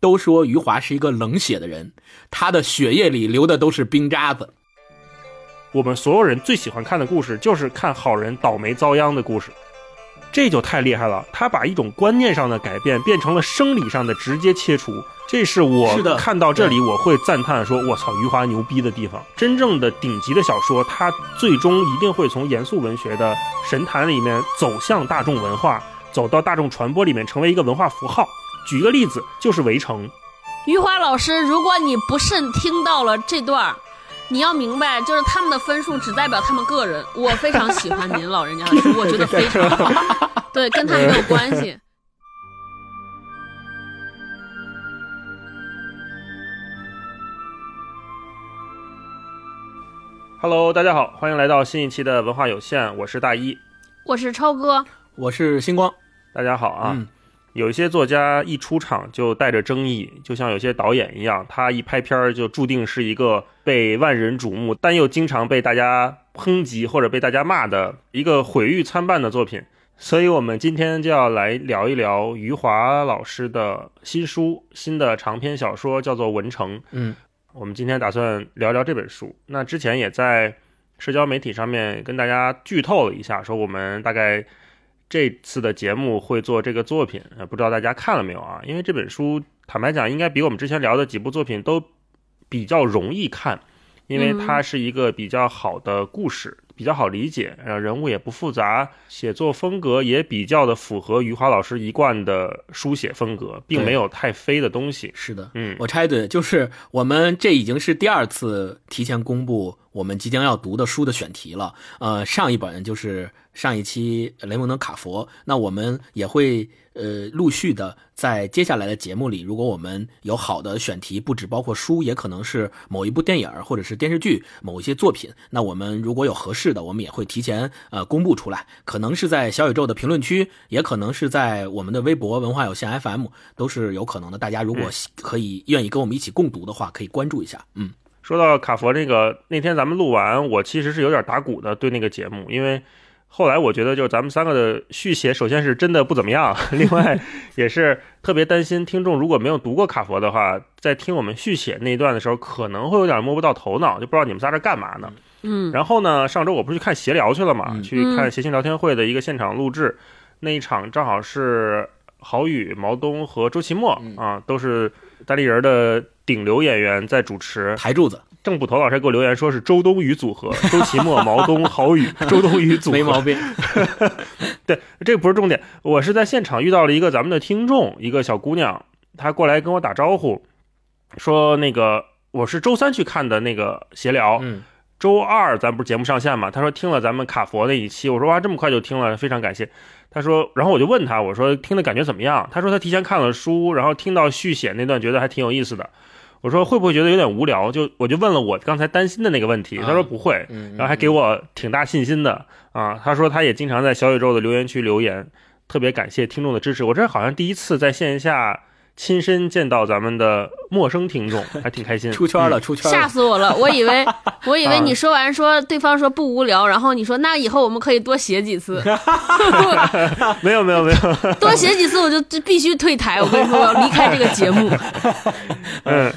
都说余华是一个冷血的人，他的血液里流的都是冰渣子。我们所有人最喜欢看的故事，就是看好人倒霉遭殃的故事，这就太厉害了。他把一种观念上的改变变成了生理上的直接切除，这是我看到这里我会赞叹说：“我操，余华牛逼的地方。”真正的顶级的小说，它最终一定会从严肃文学的神坛里面走向大众文化，走到大众传播里面，成为一个文化符号。举一个例子，就是《围城》。余华老师，如果你不慎听到了这段儿，你要明白，就是他们的分数只代表他们个人。我非常喜欢您老人家的书，我觉得非常好，对，跟他没有关系。Hello，大家好，欢迎来到新一期的文化有限，我是大一。我是超哥，我是星光，大家好啊。嗯有一些作家一出场就带着争议，就像有些导演一样，他一拍片儿就注定是一个被万人瞩目，但又经常被大家抨击或者被大家骂的一个毁誉参半的作品。所以，我们今天就要来聊一聊余华老师的新书、新的长篇小说，叫做《文成》。嗯，我们今天打算聊聊这本书。那之前也在社交媒体上面跟大家剧透了一下，说我们大概这次的节目会做这个作品，呃，不知道大家看了没有啊？因为这本书坦白讲，应该比我们之前聊的几部作品都比较容易看，因为它是一个比较好的故事，比较好理解，然后人物也不复杂，写作风格也比较的符合余华老师一贯的书写风格，并没有太飞的东西。是的，嗯我插一嘴，就是我们这已经是第二次提前公布我们即将要读的书的选题了。呃，上一本就是上一期雷蒙德·卡佛，那我们也会呃陆续的在接下来的节目里，如果我们有好的选题，不止包括书，也可能是某一部电影或者是电视剧某一些作品，那我们如果有合适的，我们也会提前呃公布出来，可能是在小宇宙的评论区，也可能是在我们的微博文化有限 FM，都是有可能的。大家如果可以愿意跟我们一起共读的话，可以关注一下。嗯，说到卡佛那个，那天咱们录完，我其实是有点打鼓的对那个节目，因为后来我觉得就是咱们三个的续写，首先是真的不怎么样，另外也是特别担心听众如果没有读过卡佛的话，在听我们续写那一段的时候，可能会有点摸不到头脑，就不知道你们仨这干嘛呢。嗯，然后呢，上周我不是去看闲聊去了嘛，嗯去看谐星聊天会的一个现场录制，那一场正好是郝宇、毛东和周奇墨、嗯啊，都是单立人的顶流演员在主持。台柱子郑捕头老师给我留言说是周冬雨组合，周奇墨、毛东、郝宇、周冬雨组合，没毛病。对，这个不是重点。我是在现场遇到了一个咱们的听众，一个小姑娘，她过来跟我打招呼，说那个我是周三去看的那个闲聊，嗯，周二咱不是节目上线嘛？他说听了咱们卡佛那一期，我说哇这么快就听了，非常感谢。他说，然后我就问他，我说听的感觉怎么样？他说他提前看了书，然后听到续写那段，觉得还挺有意思的。我说会不会觉得有点无聊？就我就问了我刚才担心的那个问题，他说不会，然后还给我挺大信心的啊。他说他也经常在小宇宙的留言区留言，特别感谢听众的支持。我这好像第一次在线下亲身见到咱们的陌生听众，还挺开心。出圈了，出圈吓。死我了！我以为我以为啊你 说完说对方说不无聊，然后你说那以后我们可以多写几次，嗯 没有没有没有，多写几次我就就必须退台。我跟你说，我要离开这个节目，嗯，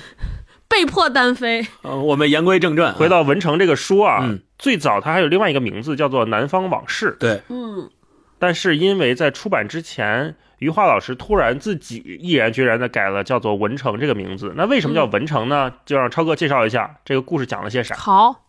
被迫单飞。呃，我们言归正传啊，回到《文成》这个书啊，嗯最早它还有另外一个名字叫做《南方往事》，对，嗯，但是因为在出版之前。余华老师突然自己毅然决然的改了叫做《文成》这个名字，那为什么叫文成呢？就让超哥介绍一下这个故事讲了些啥。好。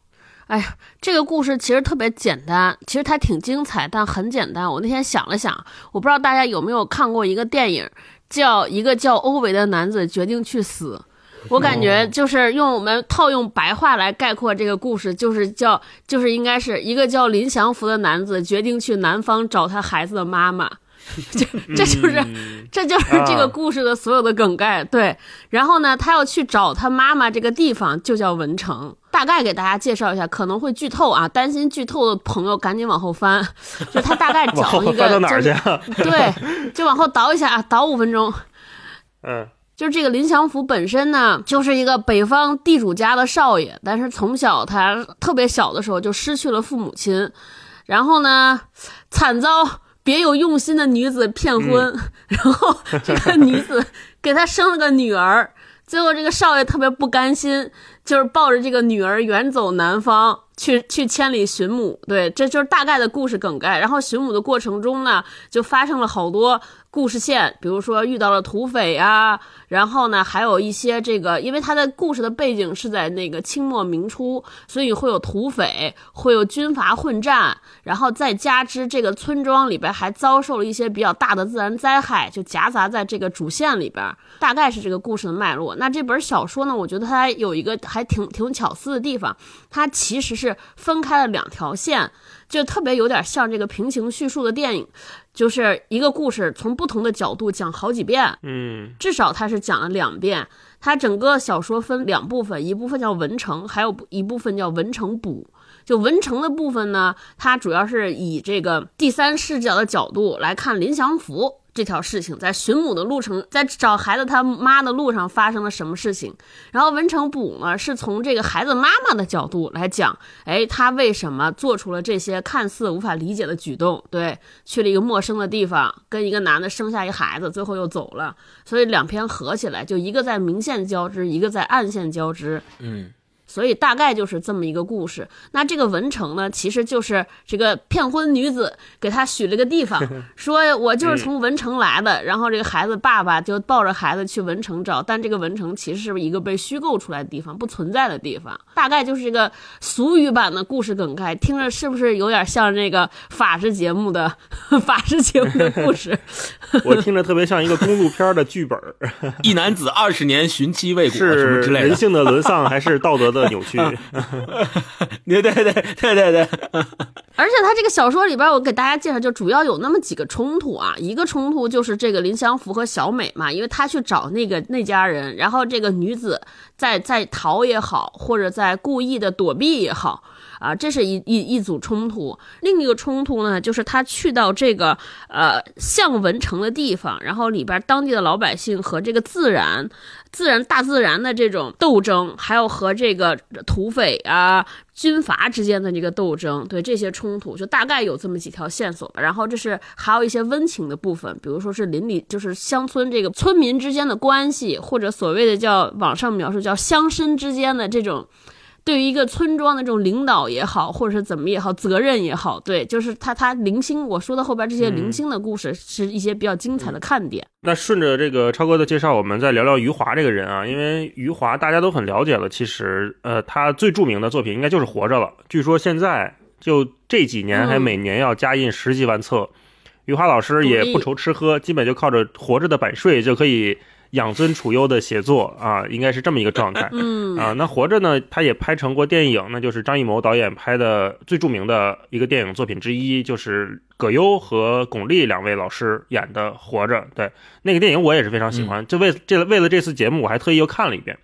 哎呀，这个故事其实特别简单，其实它挺精彩，但很简单。我那天想了想，我不知道大家有没有看过一个电影，叫一个叫欧维的男子决定去死。我感觉就是用我们套用白话来概括这个故事，就是叫就是应该是一个叫林祥福的男子决定去南方找他孩子的妈妈，这这就是、嗯这就是这个故事的所有的梗概。对，然后呢，他要去找他妈妈这个地方就叫文城。大概给大家介绍一下，可能会剧透啊，担心剧透的朋友赶紧往后翻。就他大概 往讲一后翻到个，就是哪儿去啊？对，就往后倒一下啊，倒五分钟。嗯就是这个林祥福本身呢，就是一个北方地主家的少爷，但是从小他特别小的时候就失去了父母亲，然后呢，惨遭别有用心的女子骗婚，然后这个女子给他生了个女儿。最后这个少爷特别不甘心，就是抱着这个女儿远走南方，去去千里寻母。对，这就是大概的故事梗概。然后寻母的过程中呢，就发生了好多。故事线，比如说遇到了土匪啊，然后呢，还有一些这个，因为他的故事的背景是在那个清末明初，所以会有土匪，会有军阀混战，然后再加之这个村庄里边还遭受了一些比较大的自然灾害，就夹杂在这个主线里边，大概是这个故事的脉络。那这本小说呢，我觉得它有一个还挺挺巧思的地方，它其实是分开了两条线。就特别有点像这个平行叙述的电影，就是一个故事从不同的角度讲好几遍，嗯，至少他是讲了两遍。他整个小说分两部分，一部分叫文成，还有一部分叫文成补。就文成的部分呢，它主要是以这个第三视角的角度来看林祥福。这条事情在寻母的路程，在找孩子他妈的路上发生了什么事情？然后文成补呢，是从这个孩子妈妈的角度来讲，哎，他为什么做出了这些看似无法理解的举动？对，去了一个陌生的地方，跟一个男的生下一孩子，最后又走了。所以两篇合起来，就一个在明线交织，一个在暗线交织。嗯。所以大概就是这么一个故事。那这个文成呢，其实就是这个骗婚女子给他许了个地方，说我就是从文成来的。然后这个孩子爸爸就抱着孩子去文成找，但这个文成其实是一个被虚构出来的地方，不存在的地方。大概就是一个俗语版的故事梗概，听着是不是有点像那个法制节目的 法制节目的故事？我听着特别像一个公路片的剧本。一男子二十年寻妻未果，是人性的沦丧还是道德的？扭曲，对对对对对对，而且他这个小说里边，我给大家介绍，就主要有那么几个冲突啊。一个冲突就是这个林祥福和小美嘛，因为他去找那个那家人，然后这个女子在在逃也好，或者在故意的躲避也好。啊，这是一一一组冲突。另一个冲突呢，就是他去到这个呃向文城的地方，然后里边当地的老百姓和这个自然、自然、大自然的这种斗争，还有和这个土匪啊、军阀之间的这个斗争，对这些冲突，就大概有这么几条线索吧。然后这是还有一些温情的部分，比如说是邻里，就是乡村这个村民之间的关系，或者所谓的叫网上描述叫乡绅之间的这种。对于一个村庄的这种领导也好，或者是怎么也好，责任也好，对，就是他他零星我说的后边这些零星的故事，是一些比较精彩的看点。那顺着这个超哥的介绍，我们再聊聊余华这个人啊，因为余华大家都很了解了，其实呃，他最著名的作品应该就是《活着》了。据说现在就这几年还每年要加印十几万册，余华老师也不愁吃喝，基本就靠着《活着》的版税就可以。养尊处优的写作啊，应该是这么一个状态。嗯啊，那活着呢，他也拍成过电影，那就是张艺谋导演拍的最著名的一个电影作品之一，就是葛优和巩俐两位老师演的《活着》。对，那个电影我也是非常喜欢，就为这为了这次节目，我还特意又看了一遍。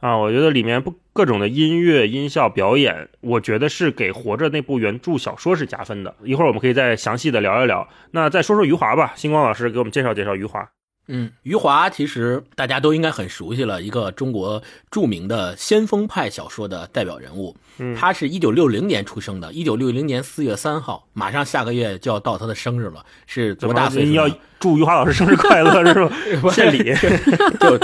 啊，我觉得里面不各种的音乐、音效、表演，我觉得是给《活着》那部原著小说是加分的。一会儿我们可以再详细的聊一聊。那再说说余华吧，星光老师给我们介绍介绍余华。嗯，余华其实大家都应该很熟悉了，一个中国著名的先锋派小说的代表人物。嗯，他是一九六零年出生的，一九六零年四月三号，马上下个月就要到他的生日了，是多大岁数？要祝余华老师生日快乐是吧？献礼，就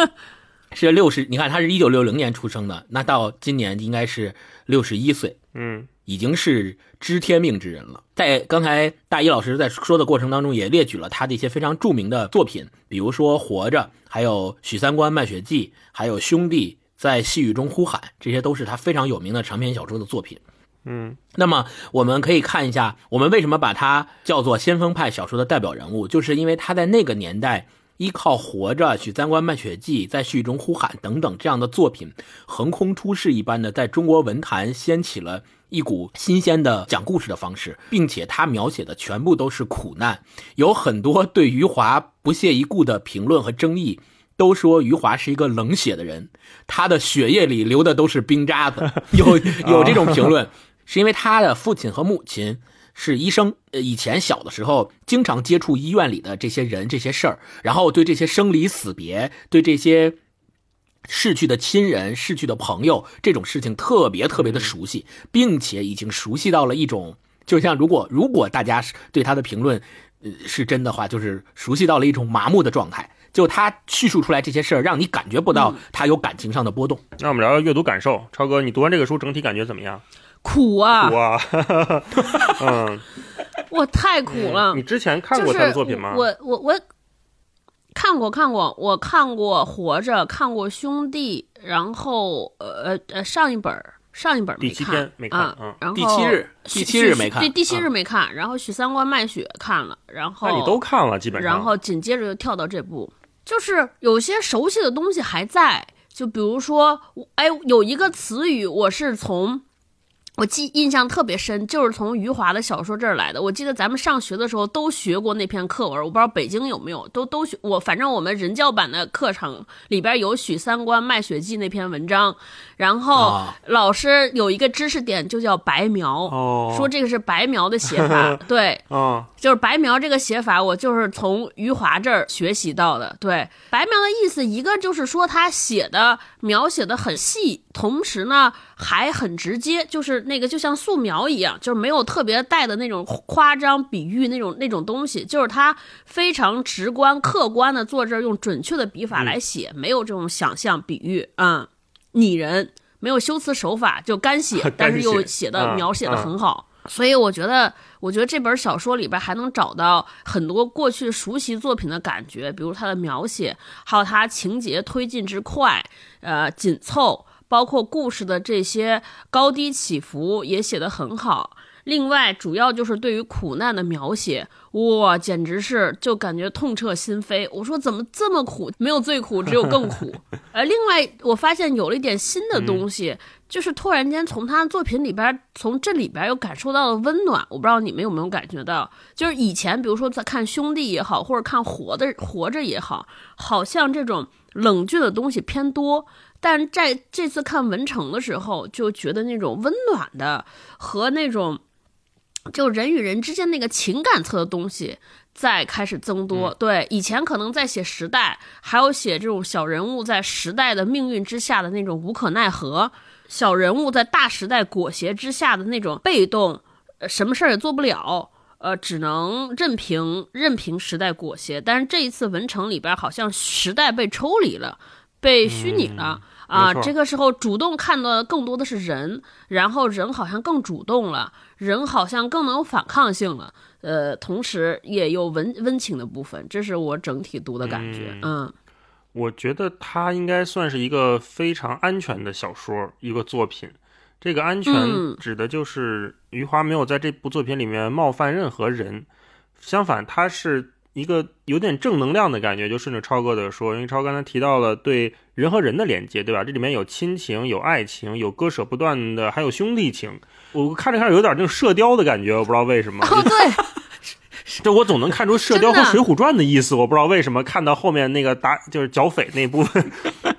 是六十。你看，他是一九六零年出生的，那到今年应该是六十一岁。嗯。已经是知天命之人了。在刚才大一老师在说的过程当中，也列举了他的一些非常著名的作品，比如说《活着》，还有《许三观卖血记》，还有《兄弟在细雨中呼喊》，这些都是他非常有名的长篇小说的作品。嗯，那么我们可以看一下，我们为什么把他叫做先锋派小说的代表人物，就是因为他在那个年代。依靠《活着》《许三观卖血记》在序中呼喊等等这样的作品，横空出世一般的在中国文坛掀起了一股新鲜的讲故事的方式，并且他描写的全部都是苦难。有很多对余华不屑一顾的评论和争议，都说余华是一个冷血的人，他的血液里流的都是冰渣子。有有这种评论，是因为他的父亲和母亲。是医生，呃，以前小的时候经常接触医院里的这些人、这些事儿，然后对这些生离死别、对这些逝去的亲人、逝去的朋友这种事情特别特别的熟悉，并且已经熟悉到了一种，就像如果如果大家是对他的评论，呃，是真的话，就是熟悉到了一种麻木的状态。就他叙述出来这些事儿，让你感觉不到他有感情上的波动。那我们聊聊阅读感受，超哥，你读完这个书整体感觉怎么样？苦啊，苦啊，嗯，我太苦了。你之前看过他的作品吗？我我我看过看过，我看过《活着》，看过《兄弟》，然后呃呃上一本儿上一本儿没第七看天没看啊嗯，然后第七日许第七日没看对，第七日嗯没看，然后许三观卖血看了，然后那你都看了，基本上。然后紧接着就跳到这部，就是有些熟悉的东西还在，就比如说，哎，有一个词语我是从。我记印象特别深，就是从余华的小说这儿来的。我记得咱们上学的时候都学过那篇课文，我不知道北京有没有，都都学。我反正我们人教版的课程里边有许三观卖血记那篇文章，然后啊老师有一个知识点就叫白描，哦，说这个是白描的写法，对，嗯，就是白描这个写法，我就是从余华这儿学习到的。对，白描的意思，一个就是说他写的描写的很细，同时呢还很直接，就是那个就像素描一样，就是没有特别带的那种夸张比喻那种那种东西，就是他非常直观客观的坐这儿用准确的笔法来写，没有这种想象比喻，嗯，拟人，没有修辞手法，就干写，但是又写的嗯描写的嗯很好。所以我觉得，我觉得这本小说里边还能找到很多过去熟悉作品的感觉，比如它的描写，还有它情节推进之快，呃，紧凑，包括故事的这些高低起伏也写得很好。另外，主要就是对于苦难的描写，哇，简直是就感觉痛彻心扉。我说怎么这么苦？没有最苦，只有更苦。呃，另外我发现有了一点新的东西，就是突然间从他作品里边，从这里边又感受到了温暖。我不知道你们有没有感觉到，就是以前比如说在看《兄弟》也好，或者看《活的活着》也好，好像这种冷峻的东西偏多。但在这次看《文成》的时候，就觉得那种温暖的和那种就人与人之间那个情感侧的东西在开始增多。对，以前可能在写时代，还有写这种小人物在时代的命运之下的那种无可奈何，小人物在大时代裹挟之下的那种被动，呃，什么事儿也做不了。呃，只能任凭任凭时代裹挟，但是这一次文城里边好像时代被抽离了，被虚拟了、啊。这个时候主动看到的更多的是人，然后人好像更主动了，人好像更能有反抗性了。呃，同时也有温温情的部分，这是我整体读的感觉。嗯我觉得它应该算是一个非常安全的小说，一个作品。这个安全嗯指的就是余华没有在这部作品里面冒犯任何人，相反，它是一个有点正能量的感觉。就顺着超哥的说，因为超刚才提到了对人和人的连接，对吧？这里面有亲情，有爱情，有割舍不断的，还有兄弟情。我看着看着有点那种射雕的感觉，我不知道为什么。哦，对，这我总能看出《射雕》和《水浒传》的意思，我不知道为什么看到后面那个打就是剿匪那部分，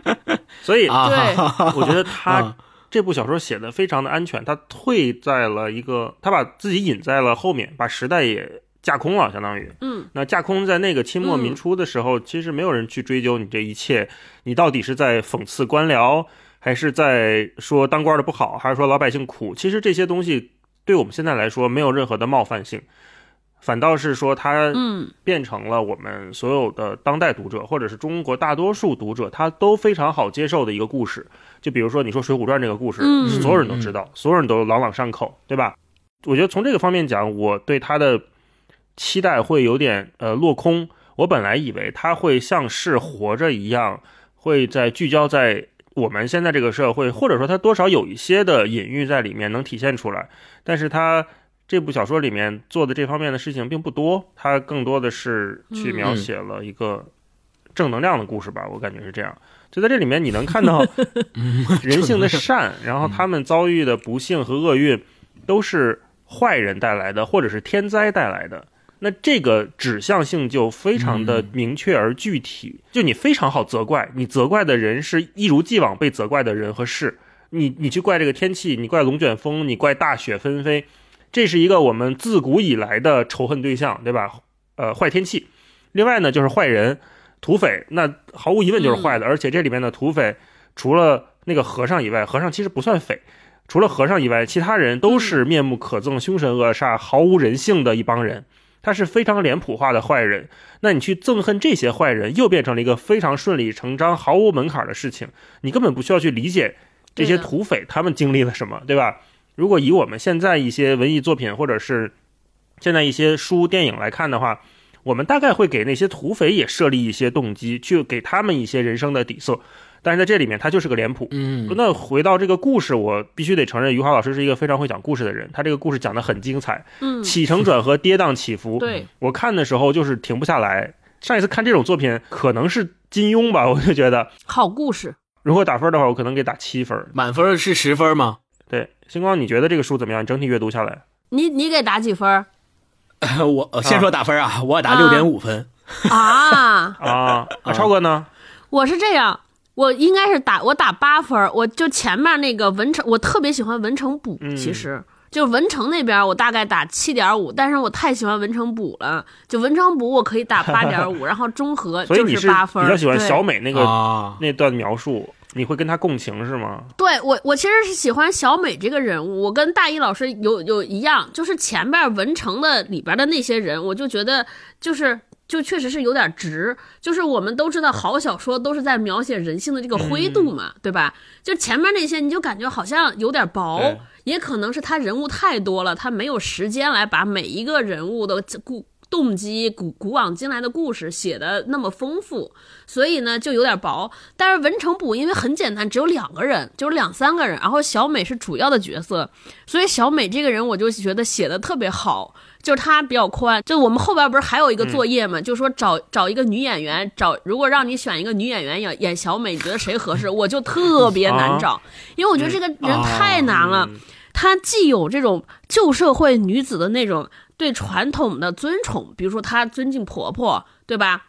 所以啊，对我觉得他嗯这部小说写的非常的安全，他退在了一个，他把自己隐在了后面，把时代也架空了，相当于，嗯，那架空在那个清末民初的时候，其实没有人去追究你这一切，你到底是在讽刺官僚，还是在说当官的不好，还是说老百姓苦？其实这些东西对我们现在来说没有任何的冒犯性。反倒是说，它嗯变成了我们所有的当代读者，或者是中国大多数读者，他都非常好接受的一个故事。就比如说，你说《水浒传》这个故事，嗯所有人都知道，所有人都朗朗上口，对吧？我觉得从这个方面讲，我对他的期待会有点呃落空。我本来以为他会像是活着一样，会在聚焦在我们现在这个社会，或者说他多少有一些的隐喻在里面能体现出来，但是他。这部小说里面做的这方面的事情并不多，它更多的是去描写了一个正能量的故事吧，我感觉是这样。就在这里面，你能看到 人性的 善，然后他们遭遇的不幸和厄运，都是坏人带来的，或者是天灾带来的。那这个指向性就非常的明确而具体，就你非常好责怪，你责怪的人是一如既往被责怪的人和事。你你去怪这个天气，你怪龙卷风，你怪大雪纷飞，这是一个我们自古以来的仇恨对象，对吧？呃，坏天气。另外呢，就是坏人、土匪，那毫无疑问就是坏的。而且这里面的土匪，除了那个和尚以外，和尚其实不算匪。除了和尚以外，其他人都是面目可憎、凶神恶煞、毫无人性的一帮人。他是非常脸谱化的坏人。那你去憎恨这些坏人，又变成了一个非常顺理成章、毫无门槛的事情。你根本不需要去理解这些土匪他们经历了什么，对吧？如果以我们现在一些文艺作品或者是现在一些书、电影来看的话，我们大概会给那些土匪也设立一些动机，去给他们一些人生的底色。但是在这里面，他就是个脸谱。嗯，那回到这个故事，我必须得承认，余华老师是一个非常会讲故事的人。他这个故事讲得很精彩，嗯，起承转合、跌宕起伏。对，我看的时候就是停不下来。上一次看这种作品可能是金庸吧，我就觉得，好故事。如果打分的话，我可能给打七分。满分是十分吗？对，星光，你觉得这个书怎么样？整体阅读下来，你你给打几分 我呃先说打分啊，我打六点五分。啊？啊，啊超哥呢？我是这样，我应该是打我打八分，我就前面那个文成，我特别喜欢文成补，嗯其实。就文成那边，我大概打七点五，但是我太喜欢文成补了，就文成补我可以打八点五，然后中和就所以你是八分。比较喜欢小美那个、啊，那段描述，你会跟他共情是吗？对我，我其实是喜欢小美这个人物，我跟大一老师有有一样，就是前边文成的里边的那些人，我就觉得就是就确实是有点直，就是我们都知道好小说都是在描写人性的这个灰度嘛，对吧？就前面那些你就感觉好像有点薄，也可能是他人物太多了，他没有时间来把每一个人物的故动机、古古往今来的故事写的那么丰富，所以呢就有点薄。但是文成补因为很简单，只有两个人，就是两三个人，然后小美是主要的角色，所以小美这个人我就觉得写的特别好。就是她比较宽，就我们后边不是还有一个作业嘛，就说找找一个女演员，找如果让你选一个女演员演演小美，你觉得谁合适？我就特别难找，因为我觉得这个人太难了。嗯她既有这种旧社会女子的那种对传统的尊崇，比如说她尊敬婆婆，对吧？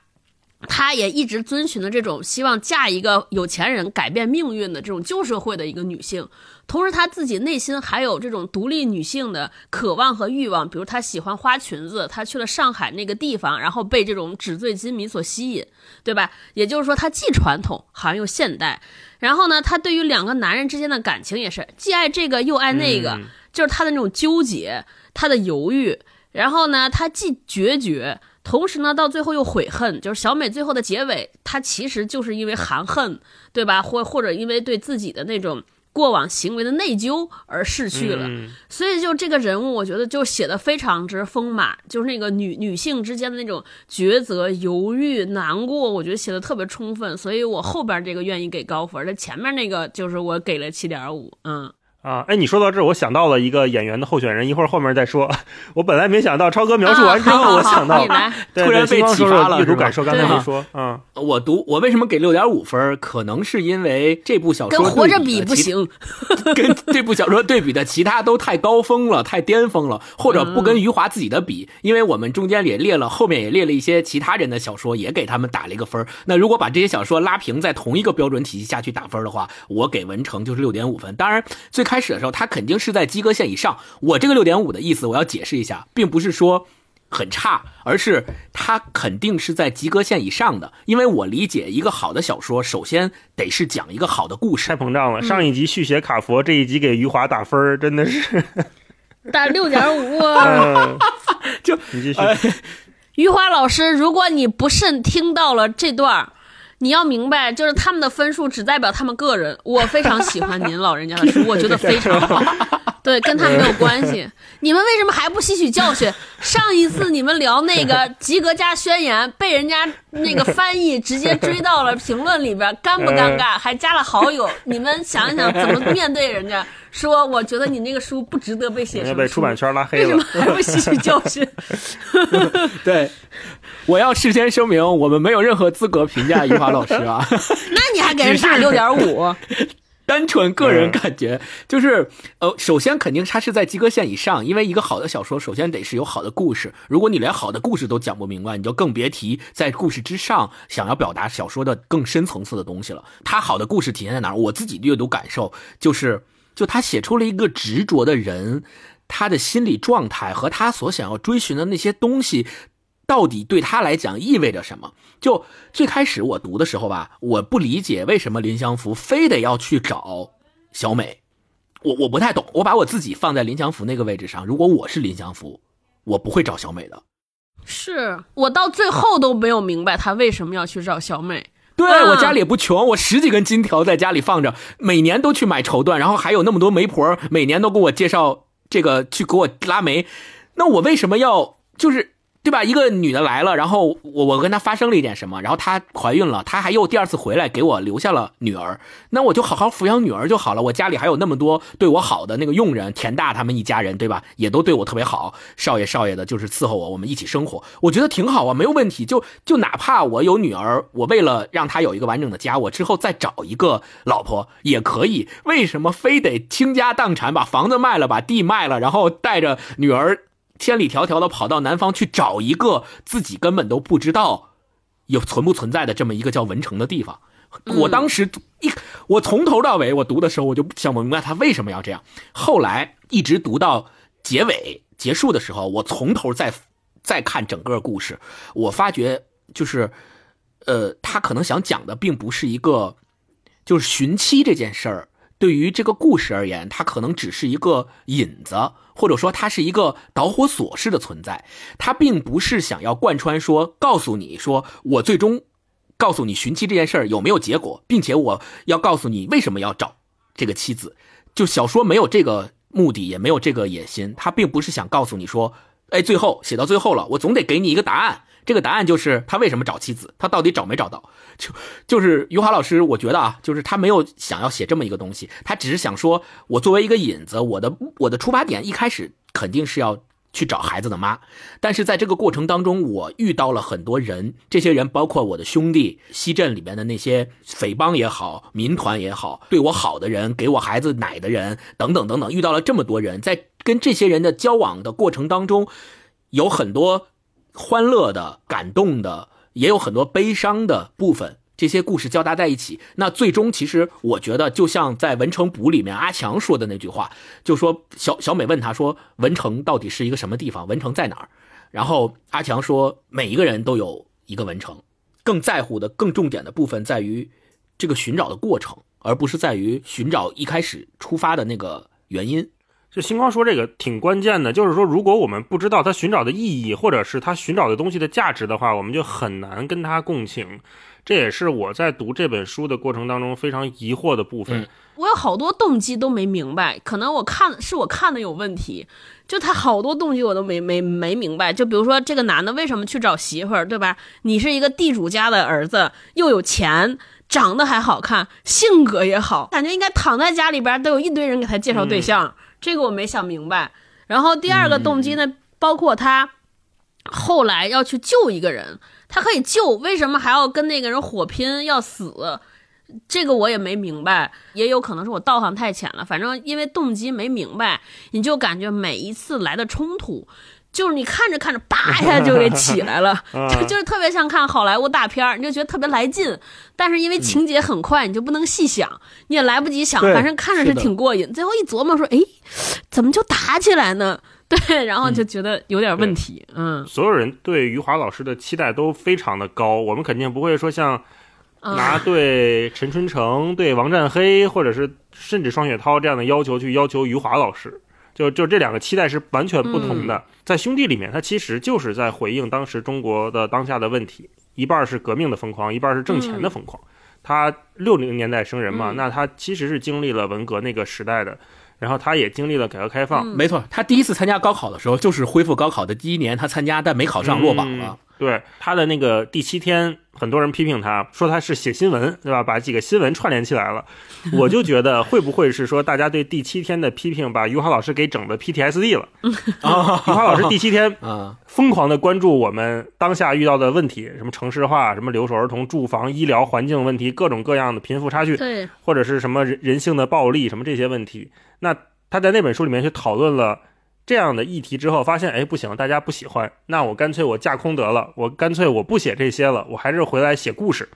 她也一直遵循的这种希望嫁一个有钱人改变命运的这种旧社会的一个女性，同时她自己内心还有这种独立女性的渴望和欲望，比如她喜欢花裙子，她去了上海那个地方，然后被这种纸醉金迷所吸引，对吧？也就是说，她既传统，好像又现代。然后呢，她对于两个男人之间的感情也是既爱这个又爱那个，嗯就是她的那种纠结，她的犹豫。然后呢，他既决绝，同时呢，到最后又悔恨。就是小美最后的结尾，她其实就是因为含恨，对吧？或或者因为对自己的那种过往行为的内疚而逝去了。嗯所以就这个人物，我觉得就写的非常之丰满，就是那个女女性之间的那种抉择、犹豫、难过，我觉得写的特别充分。所以我后边这个愿意给高分，这前面那个就是我给了七点五。嗯，啊，哎，你说到这儿，我想到了一个演员的候选人，一会儿后面再说。我本来没想到，超哥描述完之后，我想到突然被启发了阅读感受，刚才没说，嗯，我读我为什么给六点五分？可能是因为这部小说跟活着比不行。跟这部小说对比的其他都太高峰了，太巅峰了，或者不跟余华自己的比，因为我们中间也列了，后面也列了一些其他人的小说，也给他们打了一个分那如果把这些小说拉平在同一个标准体系下去打分的话，我给文成就是六点五分。当然，最开始的时候他肯定是在及格线以上。我这个六点五的意思，我要解释一下，并不是说。很差，而是它肯定是在及格线以上的，因为我理解一个好的小说，首先得是讲一个好的故事太。膨胀了。上一集续写卡佛，这一集给余华打分儿，真的是，打六点五。嗯，就你继续，呃 余华老师，如果你不慎听到了这段儿，你要明白，就是他们的分数只代表他们个人。我非常喜欢您老人家的书，我觉得非常好。对，跟他没有关系。你们为什么还不吸取教训？上一次你们聊那个及格加宣言，被人家那个翻译直接追到了评论里边，尴不尴尬？还加了好友。你们想一想，怎么面对人家？说我觉得你那个书不值得被写被出版圈拉黑为什么。还不吸取教训？对，我要事先声明，我们没有任何资格评价余华老师啊，那你还给人打六点五？单纯个人感觉，就是呃，首先肯定他是在及格线以上，因为一个好的小说首先得是有好的故事，如果你连好的故事都讲不明白，你就更别提在故事之上想要表达小说的更深层次的东西了。他好的故事体现在哪儿？我自己的阅读感受就是，就他写出了一个执着的人。他的心理状态和他所想要追寻的那些东西，到底对他来讲意味着什么？就最开始我读的时候吧，我不理解为什么林祥福非得要去找小美，我我不太懂。我把我自己放在林祥福那个位置上，如果我是林祥福，我不会找小美的。是我到最后都没有明白他为什么要去找小美。对啊我家里也不穷，我十几根金条在家里放着，每年都去买绸缎，然后还有那么多媒婆，每年都给我介绍这个去给我拉媒，那我为什么要就是？对吧？一个女的来了，然后我我跟她发生了一点什么，然后她怀孕了，她还又第二次回来给我留下了女儿，那我就好好抚养女儿就好了。我家里还有那么多对我好的那个佣人，田大他们一家人，对吧？也都对我特别好，少爷少爷的，就是伺候我，我们一起生活，我觉得挺好啊，没有问题。就就哪怕我有女儿，我为了让她有一个完整的家，我之后再找一个老婆也可以。为什么非得倾家荡产，把房子卖了，把地卖了，然后带着女儿？千里迢迢的跑到南方去找一个自己根本都不知道有存不存在的这么一个叫文成的地方。我当时一我从头到尾我读的时候，我就想不明白他为什么要这样。后来一直读到结尾结束的时候，我从头再再看整个故事，我发觉就是，呃，他可能想讲的并不是一个就是寻妻这件事儿。对于这个故事而言，它可能只是一个引子，或者说它是一个导火索式的存在。它并不是想要贯穿说，告诉你说我最终告诉你寻妻这件事儿有没有结果，并且我要告诉你为什么要找这个妻子。就小说没有这个目的，也没有这个野心。它并不是想告诉你说，哎，最后写到最后了，我总得给你一个答案。这个答案就是他为什么找妻子，他到底找没找到？就就是余华老师，我觉得啊，就是他没有想要写这么一个东西，他只是想说，我作为一个引子，我的我的出发点一开始肯定是要去找孩子的妈，但是在这个过程当中，我遇到了很多人，这些人包括我的兄弟，西镇里面的那些匪帮也好，民团也好，对我好的人，给我孩子奶的人，等等等等，遇到了这么多人，在跟这些人的交往的过程当中，有很多。欢乐的、感动的，也有很多悲伤的部分。这些故事交搭在一起，那最终其实我觉得，就像在《文成补》里面阿强说的那句话，就说小小美问他说：“文成到底是一个什么地方？文成在哪儿？”然后阿强说：“每一个人都有一个文成，更在乎的、更重点的部分在于这个寻找的过程，而不是在于寻找一开始出发的那个原因。”就星光说这个挺关键的，就是说，如果我们不知道他寻找的意义，或者是他寻找的东西的价值的话，我们就很难跟他共情。这也是我在读这本书的过程当中非常疑惑的部分。嗯我有好多动机都没明白，可能我看是我看的有问题，就他好多动机我都没没没明白。就比如说这个男的为什么去找媳妇儿，对吧？你是一个地主家的儿子，又有钱，长得还好看，性格也好，感觉应该躺在家里边都有一堆人给他介绍对象。这个我没想明白。然后第二个动机呢，包括他后来要去救一个人，他可以救，为什么还要跟那个人火拼要死？这个我也没明白，也有可能是我道行太浅了。反正因为动机没明白，你就感觉每一次来的冲突，就是你看着看着，叭一下就给起 来了，就就是特别像看好莱坞大片儿，你就觉得特别来劲。但是因为情节很快，你就不能细想，你也来不及想，反正看着是挺过瘾。最后一琢磨说，哎，怎么就打起来呢？对，然后就觉得有点问题。嗯，所有人对余华老师的期待都非常的高，我们肯定不会说像嗯拿对陈春成、对王占黑，或者是甚至双雪涛这样的要求去要求余华老师。就就这两个期待是完全不同的。在兄弟里面，他其实就是在回应当时中国的当下的问题，一半是革命的疯狂，一半是挣钱的疯狂。他六零年代生人嘛，嗯那他其实是经历了文革那个时代的，然后他也经历了改革开放，嗯没错，他第一次参加高考的时候，就是恢复高考的第一年，他参加但没考上，落榜了。对他的那个第七天，很多人批评他说他是写新闻，对吧？把几个新闻串联起来了。我就觉得会不会是说大家对第七天的批评，把余华老师给整的 PTSD 了？啊余华老师第七天 啊，疯狂的关注我们当下遇到的问题，什么城市化、什么留守儿童、住房、医疗环境问题，各种各样的贫富差距，对，或者是什么人人性的暴力，什么这些问题。那他在那本书里面去讨论了这样的议题之后，发现哎不行，大家不喜欢，那我干脆我架空得了，我干脆我不写这些了，我还是回来写故事。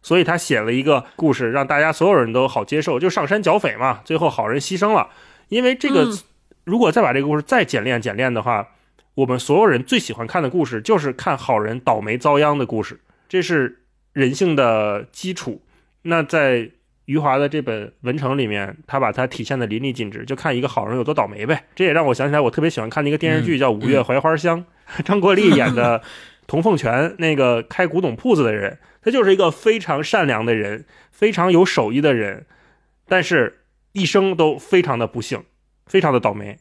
所以他写了一个故事，让大家所有人都好接受，就上山剿匪嘛，最后好人牺牲了。因为这个，嗯如果再把这个故事再简练简练的话，我们所有人最喜欢看的故事就是看好人倒霉遭殃的故事，这是人性的基础。那在余华的这本《文成》里面，他把它体现的淋漓尽致，就看一个好人有多倒霉呗。这也让我想起来，我特别喜欢看的一个电视剧叫《五月槐花香》，张国立演的童凤泉，那个开古董铺子的人，他就是一个非常善良的人，非常有手艺的人，但是一生都非常的不幸，非常的倒霉，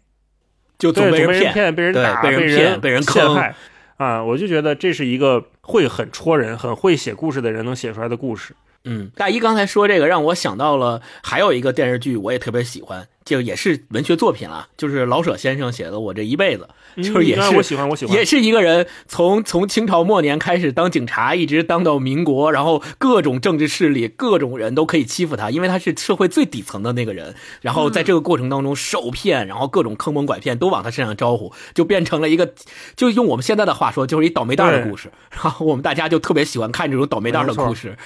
就总对，被人骗，被人打，被人人骗被人陷害啊！我就觉得这是一个会很戳人、很会写故事的人能写出来的故事。嗯，大一刚才说这个，让我想到了还有一个电视剧，我也特别喜欢，就也是文学作品了，就是老舍先生写的《我这一辈子》，就是也是、嗯啊我喜欢，我喜欢，也是一个人从从清朝末年开始当警察，一直当到民国，然后各种政治势力、各种人都可以欺负他，因为他是社会最底层的那个人。然后在这个过程当中受骗，然后各种坑蒙拐骗都往他身上招呼，就变成了一个，就用我们现在的话说，就是一倒霉蛋的故事。然后我们大家就特别喜欢看这种倒霉蛋的故事。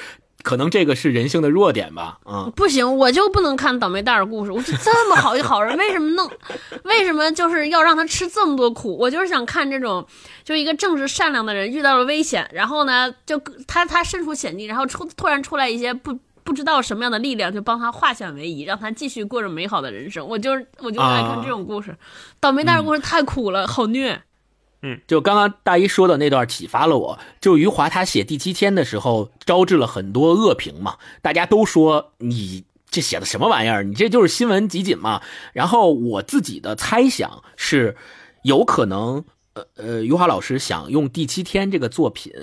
可能这个是人性的弱点吧，啊、不行，我就不能看倒霉蛋儿的故事。我是这么好一好人，为什么弄？为什么就是要让他吃这么多苦？我就是想看这种，就一个正直善良的人遇到了危险，然后呢，就他他身处险境，然后出突然出来一些不不知道什么样的力量，就帮他化险为夷，让他继续过着美好的人生。我就是我就爱看这种故事，倒霉蛋儿的故事太苦了，好虐。嗯就刚刚大一说的那段启发了我。就余华他写《第七天》的时候，招致了很多恶评嘛，大家都说你这写的什么玩意儿？你这就是新闻集锦嘛。然后我自己的猜想是，有可能，呃呃，余华老师想用《第七天》这个作品。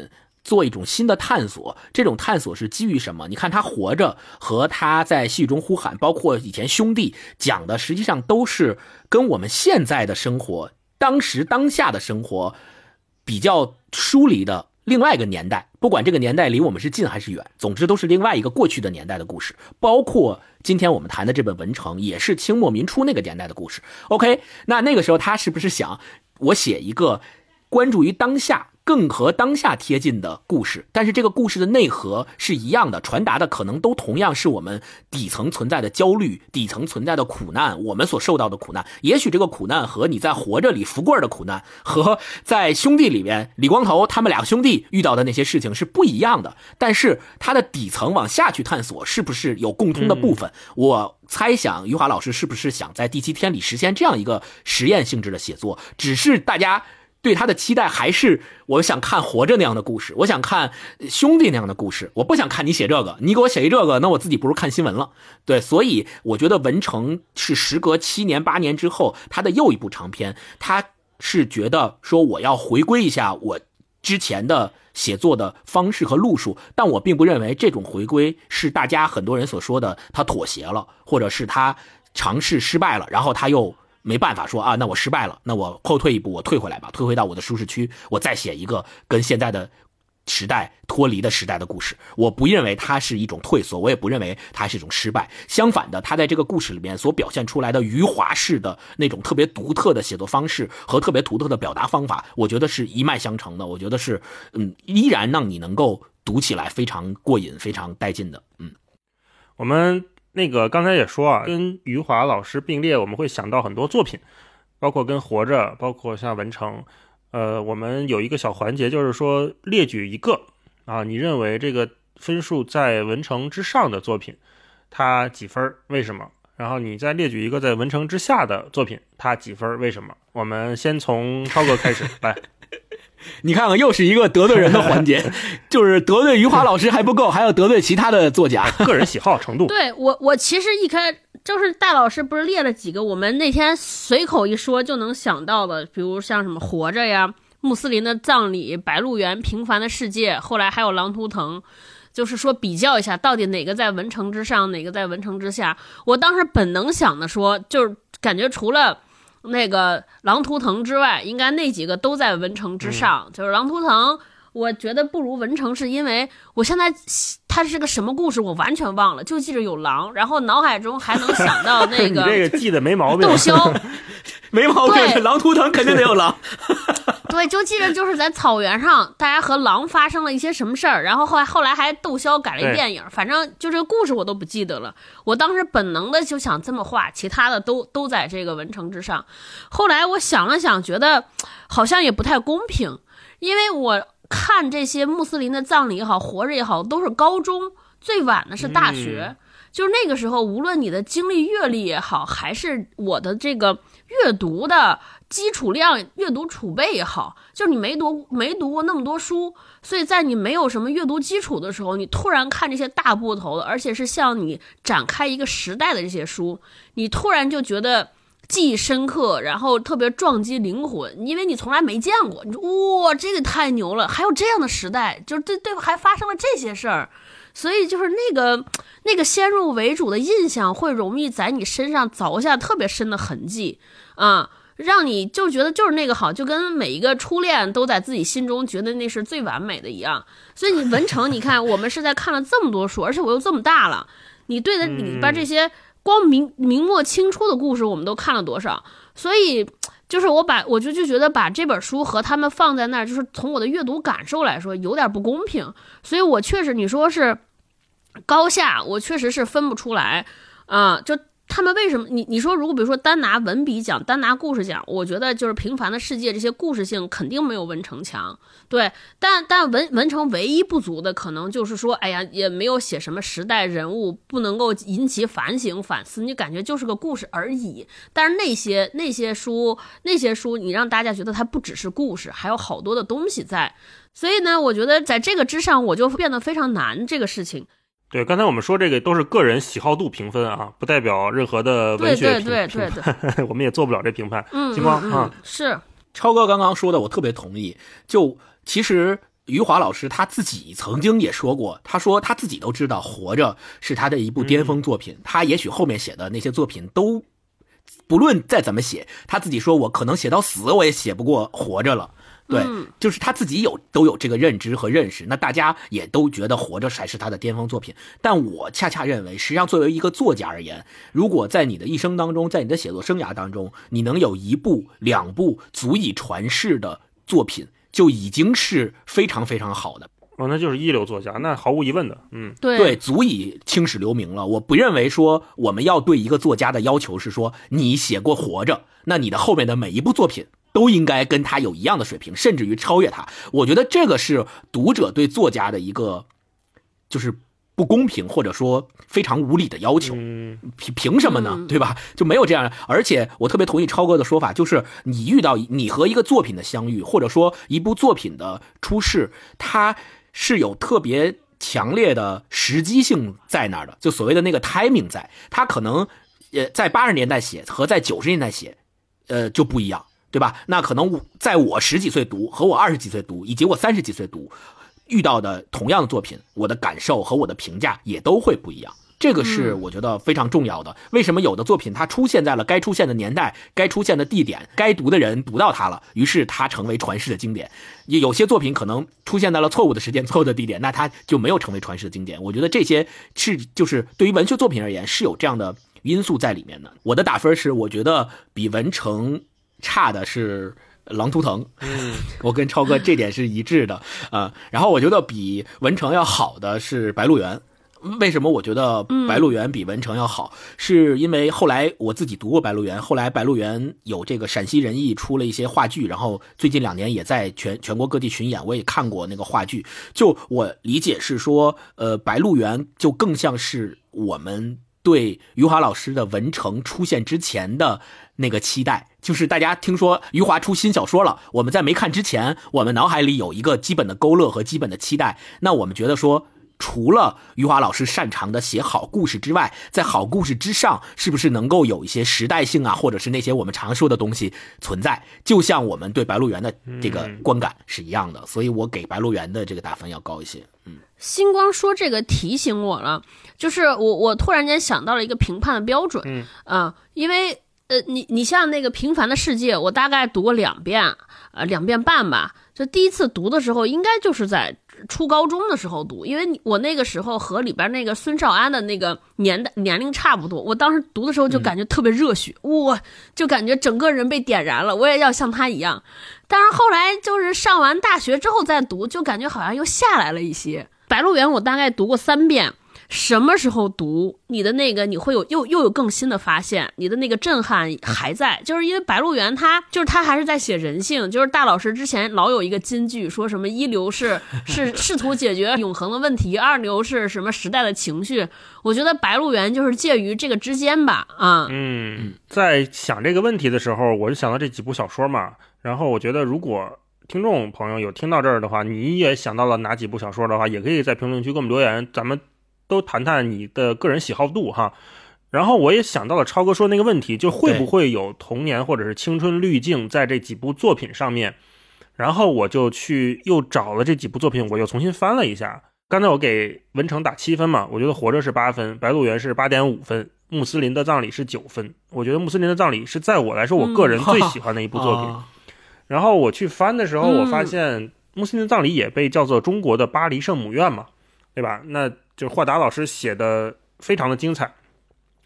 做一种新的探索，这种探索是基于什么？你看他活着和他在戏中呼喊，包括以前兄弟讲的，实际上都是跟我们现在的生活、当时当下的生活比较疏离的另外一个年代。不管这个年代离我们是近还是远，总之都是另外一个过去的年代的故事。包括今天我们谈的这本《文成》，也是清末民初那个年代的故事。OK，那那个时候他是不是想我写一个关注于当下？更和当下贴近的故事，但是这个故事的内核是一样的，传达的可能都同样是我们底层存在的焦虑、底层存在的苦难，我们所受到的苦难。也许这个苦难和你在活着里福贵的苦难，和在兄弟里面李光头他们俩兄弟遇到的那些事情是不一样的。但是它的底层往下去探索，是不是有共通的部分？我猜想余华老师是不是想在第七天里实现这样一个实验性质的写作？只是大家。对他的期待还是我想看《活着》那样的故事，我想看兄弟那样的故事，我不想看你写这个，你给我写一这个，那我自己不如看新闻了。对，所以我觉得《文成》是时隔七年八年之后他的又一部长篇，他是觉得说我要回归一下我之前的写作的方式和路数，但我并不认为这种回归是大家很多人所说的他妥协了，或者是他尝试失败了，然后他又。没办法说啊，那我失败了，那我后退一步，我退回来吧，退回到我的舒适区，我再写一个跟现在的时代脱离的时代的故事。我不认为它是一种退缩，我也不认为它是一种失败。相反的，他在这个故事里面所表现出来的余华式的那种特别独特的写作方式和特别独特的表达方法，我觉得是一脉相承的。我觉得是，嗯，依然让你能够读起来非常过瘾、非常带劲的。嗯，我们。那个刚才也说啊，跟余华老师并列，我们会想到很多作品，包括跟《活着》，包括像《文成》。呃，我们有一个小环节，就是说列举一个啊，你认为这个分数在《文成》之上的作品，它几分？为什么？然后你再列举一个在《文成》之下的作品，它几分？为什么？我们先从超哥开始来。你看看，又是一个得罪人的环节，就是得罪余华老师还不够，还要得罪其他的作家。个人喜好程度。对我，我其实一开就是戴老师不是列了几个，我们那天随口一说就能想到的，比如像什么《活着》呀、穆斯林的葬礼、《白鹿原》、《平凡的世界》，后来还有《狼图腾》，就是说比较一下到底哪个在文成之上，哪个在文成之下。我当时本能想的说，就是感觉除了。那个狼图腾之外，应该那几个都在文成之上。嗯、就是狼图腾，我觉得不如文成，是因为我现在它是个什么故事，我完全忘了，就记着有狼，然后脑海中还能想到那 个。你这个记得没毛病。窦 骁，没毛病。狼图腾肯定得有狼。对，就记着就是在草原上，大家和狼发生了一些什么事儿，然后后来后来还窦骁改了一电影，反正就这个故事我都不记得了。我当时本能的就想这么画，其他的都都在这个文成之上。后来我想了想，觉得好像也不太公平，因为我看这些穆斯林的葬礼也好，活着也好，都是高中，最晚的是大学。嗯、就是那个时候，无论你的经历阅历也好，还是我的这个阅读的基础量、阅读储备也好，就是你没读没读过那么多书，所以在你没有什么阅读基础的时候，你突然看这些大部头的，而且是向你展开一个时代的这些书，你突然就觉得。记忆深刻，然后特别撞击灵魂，因为你从来没见过。你说哇，这个太牛了，还有这样的时代，就是对对，还发生了这些事儿，所以就是那个那个先入为主的印象会容易在你身上凿下特别深的痕迹啊，让你就觉得就是那个好，就跟每一个初恋都在自己心中觉得那是最完美的一样。所以你文成，你看我们是在看了这么多书，而且我又这么大了，你对的里边这些。光明明末清初的故事，我们都看了多少？所以，就是我把我就就觉得把这本书和他们放在那儿，就是从我的阅读感受来说，有点不公平。所以我确实，你说是高下，我确实是分不出来啊，就。他们为什么？你你说，如果比如说单拿文笔讲，单拿故事讲，我觉得就是《平凡的世界》这些故事性肯定没有文成强，对。但但文文成唯一不足的，可能就是说，哎呀，也没有写什么时代人物，不能够引起反省反思，你感觉就是个故事而已。但是那些那些书，那些书，你让大家觉得它不只是故事，还有好多的东西在。所以呢，我觉得在这个之上，我就变得非常难这个事情。对，刚才我们说这个都是个人喜好度评分啊，不代表任何的文学评对对对对 我们也做不了这评判。嗯，金光啊，是超哥刚刚说的，我特别同意。就其实余华老师他自己曾经也说过，他说他自己都知道《活着》是他的一部巅峰作品，他也许后面写的那些作品都不论再怎么写，他自己说我可能写到死我也写不过《活着》了。对，就是他自己有都有这个认知和认识，那大家也都觉得《活着》才是他的巅峰作品。但我恰恰认为，实际上作为一个作家而言，如果在你的一生当中，在你的写作生涯当中，你能有一部、两部足以传世的作品，就已经是非常非常好的。哦，那就是一流作家，那毫无疑问的，嗯，对，足以青史留名了。我不认为说我们要对一个作家的要求是说，你写过《活着》，那你的后面的每一部作品。都应该跟他有一样的水平，甚至于超越他。我觉得这个是读者对作家的一个，就是不公平或者说非常无理的要求。凭凭什么呢？对吧？就没有这样。而且我特别同意超哥的说法，就是你遇到你和一个作品的相遇，或者说一部作品的出世，它是有特别强烈的时机性在那儿的。就所谓的那个 timing，在它可能呃在八十年代写和在九十年代写，呃就不一样。对吧？那可能在我十几岁读和我二十几岁读，以及我三十几岁读，遇到的同样的作品，我的感受和我的评价也都会不一样。这个是我觉得非常重要的。为什么有的作品它出现在了该出现的年代、该出现的地点、该读的人读到它了，于是它成为传世的经典？有些作品可能出现在了错误的时间、错误的地点，那它就没有成为传世的经典。我觉得这些是就是对于文学作品而言是有这样的因素在里面的。我的打分是，我觉得比文成。差的是《狼图腾》，嗯，我跟超哥这点是一致的啊。然后我觉得比文成要好的是《白鹿原》，为什么我觉得《白鹿原》比文成要好？是因为后来我自己读过《白鹿原》，后来《白鹿原》有这个陕西人艺出了一些话剧，然后最近两年也在全全国各地巡演，我也看过那个话剧。就我理解是说，呃，《白鹿原》就更像是我们对余华老师的文成出现之前的。那个期待，就是大家听说余华出新小说了，我们在没看之前，我们脑海里有一个基本的勾勒和基本的期待。那我们觉得说，除了余华老师擅长的写好故事之外，在好故事之上，是不是能够有一些时代性啊，或者是那些我们常说的东西存在？就像我们对《白鹿原》的这个观感是一样的，所以我给《白鹿原》的这个打分要高一些。嗯，星光说这个提醒我了，就是我我突然间想到了一个评判的标准。嗯啊，因为。呃，你你像那个《平凡的世界》，我大概读过两遍，呃，两遍半吧。就第一次读的时候，应该就是在初高中的时候读，因为我那个时候和里边那个孙少安的那个年代年龄差不多。我当时读的时候就感觉特别热血，哇，就感觉整个人被点燃了，我也要像他一样。但是后来就是上完大学之后再读，就感觉好像又下来了一些。《白鹿原》我大概读过三遍。什么时候读你的那个你会有又又有更新的发现，你的那个震撼还在，就是因为《白鹿原》它就是它还是在写人性，就是大老师之前老有一个金句，说什么一流是 是试图解决永恒的问题，二流是什么时代的情绪。我觉得《白鹿原》就是介于这个之间吧，啊，嗯，在想这个问题的时候，我就想到这几部小说嘛。然后我觉得，如果听众朋友有听到这儿的话，你也想到了哪几部小说的话，也可以在评论区给我们留言，咱们都谈谈你的个人喜好度哈。然后我也想到了超哥说那个问题，就会不会有童年或者是青春滤镜在这几部作品上面？然后我就去又找了这几部作品，我又重新翻了一下。刚才我给文成打七分嘛，我觉得活着是八分，白鹿原是八点五分，穆斯林的葬礼是九分。我觉得穆斯林的葬礼是在我来说，我个人最喜欢的一部作品。啊 然后我去翻的时候，嗯我发现穆斯林的葬礼也被叫做中国的巴黎圣母院嘛，对吧？那就是霍达老师写的非常的精彩。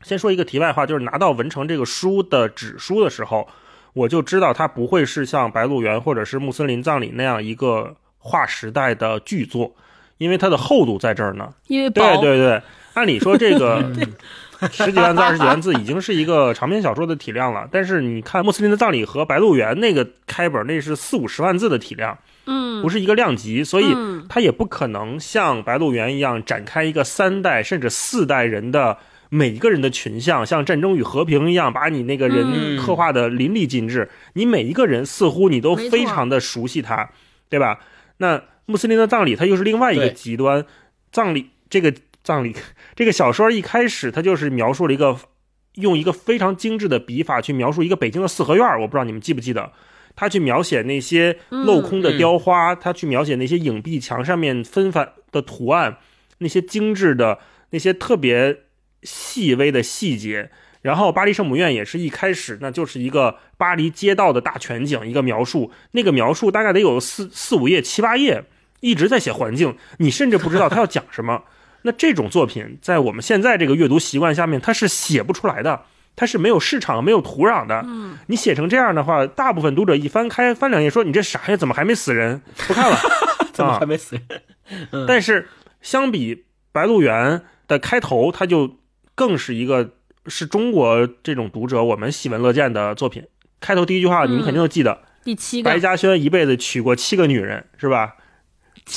先说一个题外话，就是拿到文成这个书的纸书的时候，我就知道它不会是像《白鹿原》或者是《穆斯林葬礼》那样一个划时代的巨作，因为它的厚度在这儿呢。因为对对对，按理说这个十几万字、二十几万字已经是一个长篇小说的体量了，但是你看《穆斯林的葬礼》和《白鹿原》那个开本，那是四五十万字的体量，嗯，不是一个量级，所以嗯它也不可能像《白鹿原》一样展开一个三代甚至四代人的。每一个人的群像，像《战争与和平》一样，把你那个人嗯刻画的淋漓尽致。你每一个人似乎你都非常的熟悉他，对吧？那穆斯林的葬礼，它又是另外一个极端。葬礼这个葬礼 这个小说一开始，它就是描述了一个用一个非常精致的笔法去描述一个北京的四合院儿。我不知道你们记不记得，他去描写那些镂空的雕花，他去描写那些影壁墙上面纷繁的图案，那些精致的、那些特别细微的细节。然后巴黎圣母院也是一开始，那就是一个巴黎街道的大全景，一个描述。那个描述大概得有四四五页、七八页，一直在写环境，你甚至不知道他要讲什么。那这种作品在我们现在这个阅读习惯下面，它是写不出来的，它是没有市场、没有土壤的。嗯，你写成这样的话，大部分读者一翻开翻两页，说你这啥呀？怎么还没死人？不看了。怎么啊还没死？嗯但是相比《白鹿原》的开头，它就更是一个是中国这种读者我们喜闻乐见的作品。开头第一句话，你们肯定都记得，第七个白嘉轩一辈子娶过七个女人，是吧？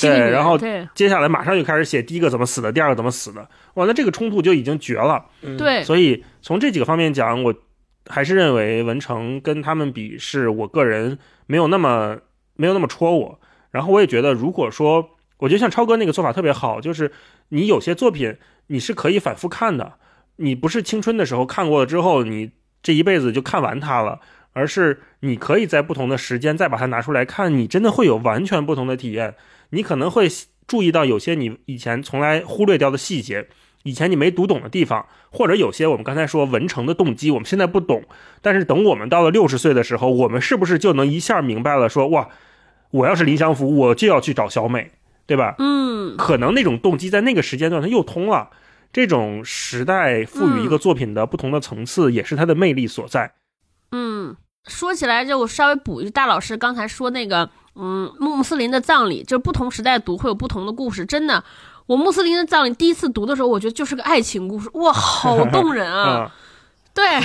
对然后接下来马上就开始写第一个怎么死的，第二个怎么死的。哇，那这个冲突就已经绝了。嗯对，所以从这几个方面讲，我还是认为文成跟他们比，是我个人没有那么没有那么戳我。然后我也觉得，如果说，我觉得像超哥那个做法特别好，就是你有些作品你是可以反复看的，你不是青春的时候看过了之后，你这一辈子就看完它了。而是你可以在不同的时间再把它拿出来看，你真的会有完全不同的体验。你可能会注意到有些你以前从来忽略掉的细节，以前你没读懂的地方，或者有些我们刚才说文成的动机，我们现在不懂，但是等我们到了六十岁的时候，我们是不是就能一下明白了说？哇，我要是林祥福，我就要去找小美，对吧？嗯，可能那种动机在那个时间段它又通了。这种时代赋予一个作品的不同的层次，也是它的魅力所在。嗯，说起来就我稍微补一句，大老师刚才说那个，嗯，穆斯林的葬礼，就是不同时代读会有不同的故事。真的，我穆斯林的葬礼第一次读的时候，我觉得就是个爱情故事，哇，好动人啊！嗯，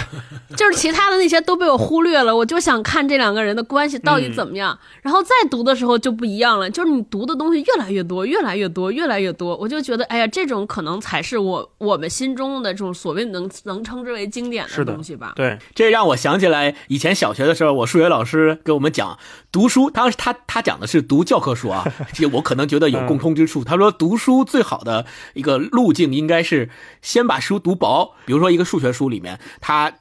对，就是其他的那些都被我忽略了，我就想看这两个人的关系到底怎么样。然后再读的时候就不一样了，就是你读的东西越来越多，越来越多，越来越多，我就觉得，哎呀，这种可能才是我我们心中的这种所谓能能称之为经典的东西吧。对，这让我想起来以前小学的时候，我数学老师给我们讲读书，当时他他讲的是读教科书啊，这我可能觉得有共通之处。他说读书最好的一个路径应该是先把书读薄，比如说一个数学书里面，他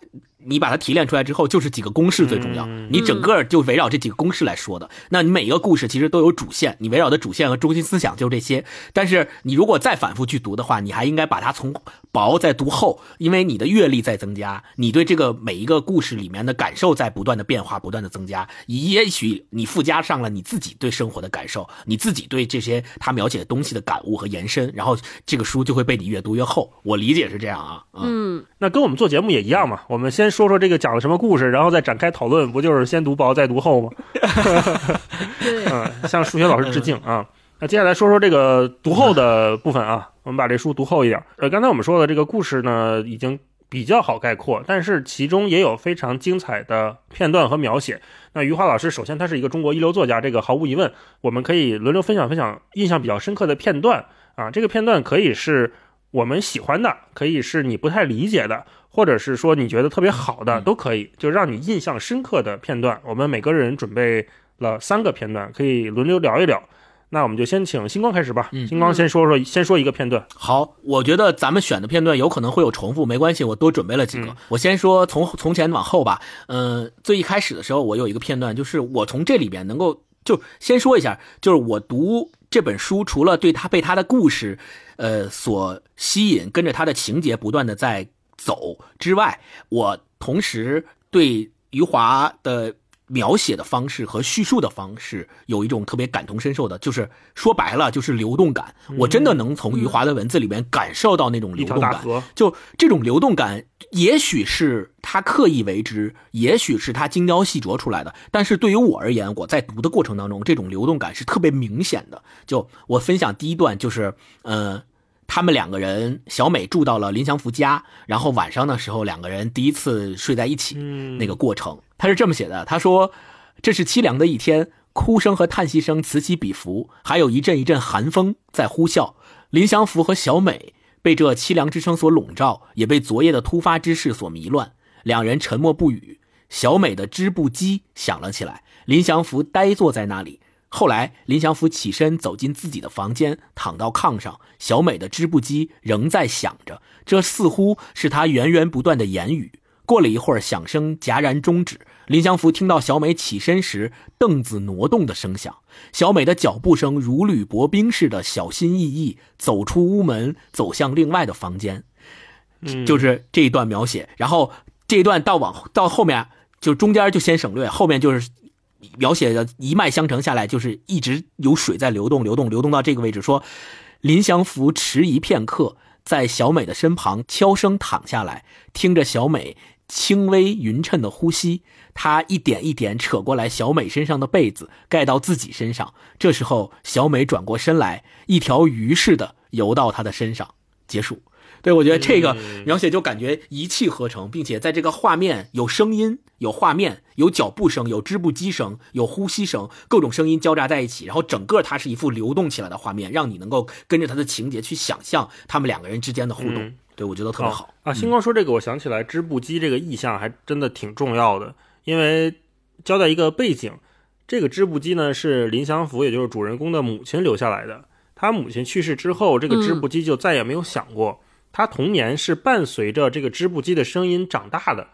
你把它提炼出来之后，就是几个公式最重要，你整个就围绕这几个公式来说的。那你每一个故事其实都有主线，你围绕的主线和中心思想就是这些。但是你如果再反复去读的话，你还应该把它从薄再读厚，因为你的阅历在增加，你对这个每一个故事里面的感受在不断的变化，不断的增加。也许你附加上了你自己对生活的感受，你自己对这些他描写的东西的感悟和延伸，然后这个书就会被你越读越厚。我理解是这样啊，嗯，嗯，那跟我们做节目也一样嘛。我们先说说这个讲了什么故事，然后再展开讨论，不就是先读薄再读厚吗？对，嗯，向数学老师致敬啊。那接下来说说这个读后的部分啊。我们把这书读厚一点。呃，刚才我们说的这个故事呢，已经比较好概括，但是其中也有非常精彩的片段和描写。那余华老师，首先他是一个中国一流作家，这个毫无疑问，我们可以轮流分享分享印象比较深刻的片段啊。这个片段可以是我们喜欢的，可以是你不太理解的，或者是说你觉得特别好的，都可以，就让你印象深刻的片段。我们每个人准备了三个片段，可以轮流聊一聊。那我们就先请星光开始吧。嗯星光先说说，先说一个片段。好，我觉得咱们选的片段有可能会有重复，没关系，我多准备了几个。嗯我先说从从前往后吧。嗯、最一开始的时候，我有一个片段，就是我从这里边能够就先说一下，就是我读这本书，除了对他被他的故事，呃所吸引，跟着他的情节不断的在走之外，我同时对余华的。描写的方式和叙述的方式有一种特别感同身受的，就是说白了就是流动感。我真的能从余华的文字里面感受到那种流动感。就这种流动感，也许是他刻意为之，也许是他精雕细琢出来的。但是对于我而言，我在读的过程当中，这种流动感是特别明显的。就我分享第一段，就是呃，他们两个人，小美住到了林祥福家，然后晚上的时候，两个人第一次睡在一起，嗯，那个过程，他是这么写的：他说，这是凄凉的一天，哭声和叹息声此起彼伏，还有一阵一阵寒风在呼啸。林祥福和小美被这凄凉之声所笼罩，也被昨夜的突发之事所迷乱，两人沉默不语。小美的织布机响了起来，林祥福呆坐在那里。后来，林祥福起身走进自己的房间，躺到炕上。小美的织布机仍在响着，这似乎是他源源不断的言语。过了一会儿，响声戛然终止。林祥福听到小美起身时凳子挪动的声响，小美的脚步声如履薄冰似的小心翼翼走出屋门，走向另外的房间。嗯就是这一段描写，然后这一段到往到后面，就中间就先省略，后面就是描写的一脉相承下来，就是一直有水在流动，流动，流动到这个位置，说林祥福迟疑片刻，在小美的身旁悄声躺下来，听着小美轻微匀称的呼吸，他一点一点扯过来小美身上的被子，盖到自己身上。这时候，小美转过身来，一条鱼似的游到他的身上，结束。对，我觉得这个嗯描写就感觉一气呵成，并且在这个画面有声音、有画面、有脚步声、有织布机声、有呼吸声，各种声音交杂在一起，然后整个它是一幅流动起来的画面，让你能够跟着他的情节去想象他们两个人之间的互动。嗯对，我觉得特别好。啊。星光说这个，我想起来织布机这个意象还真的挺重要的，因为交代一个背景，这个织布机呢是林祥福，也就是主人公的母亲留下来的。他母亲去世之后，这个织布机就再也没有响过。他童年是伴随着这个织布机的声音长大的，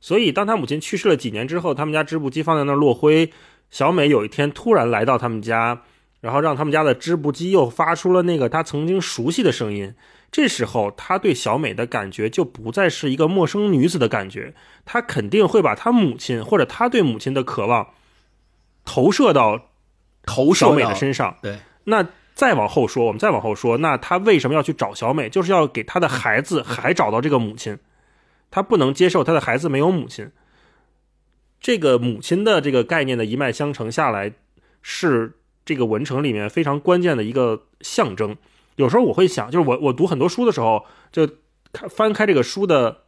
所以当他母亲去世了几年之后，他们家织布机放在那儿落灰。小美有一天突然来到他们家，然后让他们家的织布机又发出了那个他曾经熟悉的声音。这时候，他对小美的感觉就不再是一个陌生女子的感觉，他肯定会把他母亲或者他对母亲的渴望投射到投射小美的身上。对，那再往后说，我们再往后说，那他为什么要去找小美？就是要给他的孩子还找到这个母亲，他不能接受他的孩子没有母亲。这个母亲的这个概念的一脉相承下来，是这个文成里面非常关键的一个象征。有时候我会想，就是我我读很多书的时候，就看翻开这个书的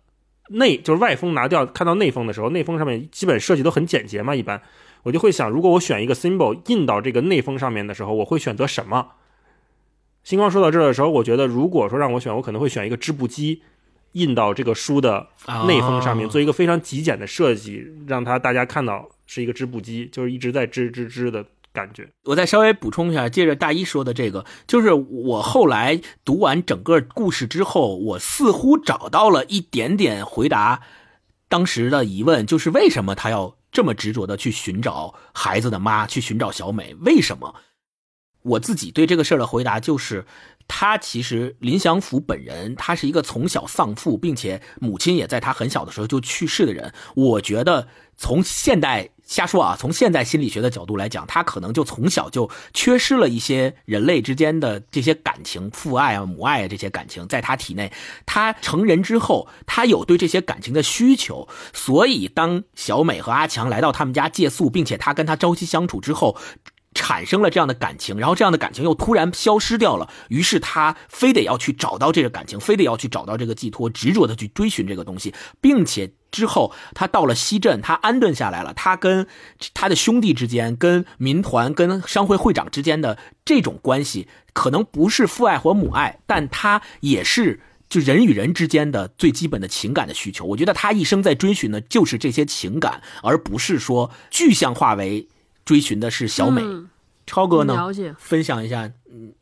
内，就是外封拿掉，看到内封的时候，内封上面基本设计都很简洁嘛，一般我就会想，如果我选一个 symbol 印到这个内封上面的时候，我会选择什么？星光说到这儿的时候，我觉得如果说让我选，我可能会选一个织布机印到这个书的内封上面，啊做一个非常极简的设计，让它大家看到是一个织布机，就是一直在织织织的感觉。我再稍微补充一下，接着大一说的这个，就是我后来读完整个故事之后，我似乎找到了一点点回答当时的疑问，就是为什么他要这么执着的去寻找孩子的妈，去寻找小美？为什么？我自己对这个事儿的回答就是，他其实林祥福本人，他是一个从小丧父，并且母亲也在他很小的时候就去世的人。我觉得从现代瞎说啊，从现代心理学的角度来讲，他可能就从小就缺失了一些人类之间的这些感情，父爱啊、母爱啊这些感情，在他体内，他成人之后，他有对这些感情的需求，所以当小美和阿强来到他们家借宿，并且他跟他朝夕相处之后。产生了这样的感情，然后这样的感情又突然消失掉了，于是他非得要去找到这个感情，非得要去找到这个寄托，执着的去追寻这个东西，并且之后他到了西镇，他安顿下来了，他跟他的兄弟之间、跟民团、跟商会会长之间的这种关系，可能不是父爱或母爱，但他也是就人与人之间的最基本的情感的需求。我觉得他一生在追寻的就是这些情感，而不是说具象化为。追寻的是小美，超哥呢？了解，分享一下。嗯，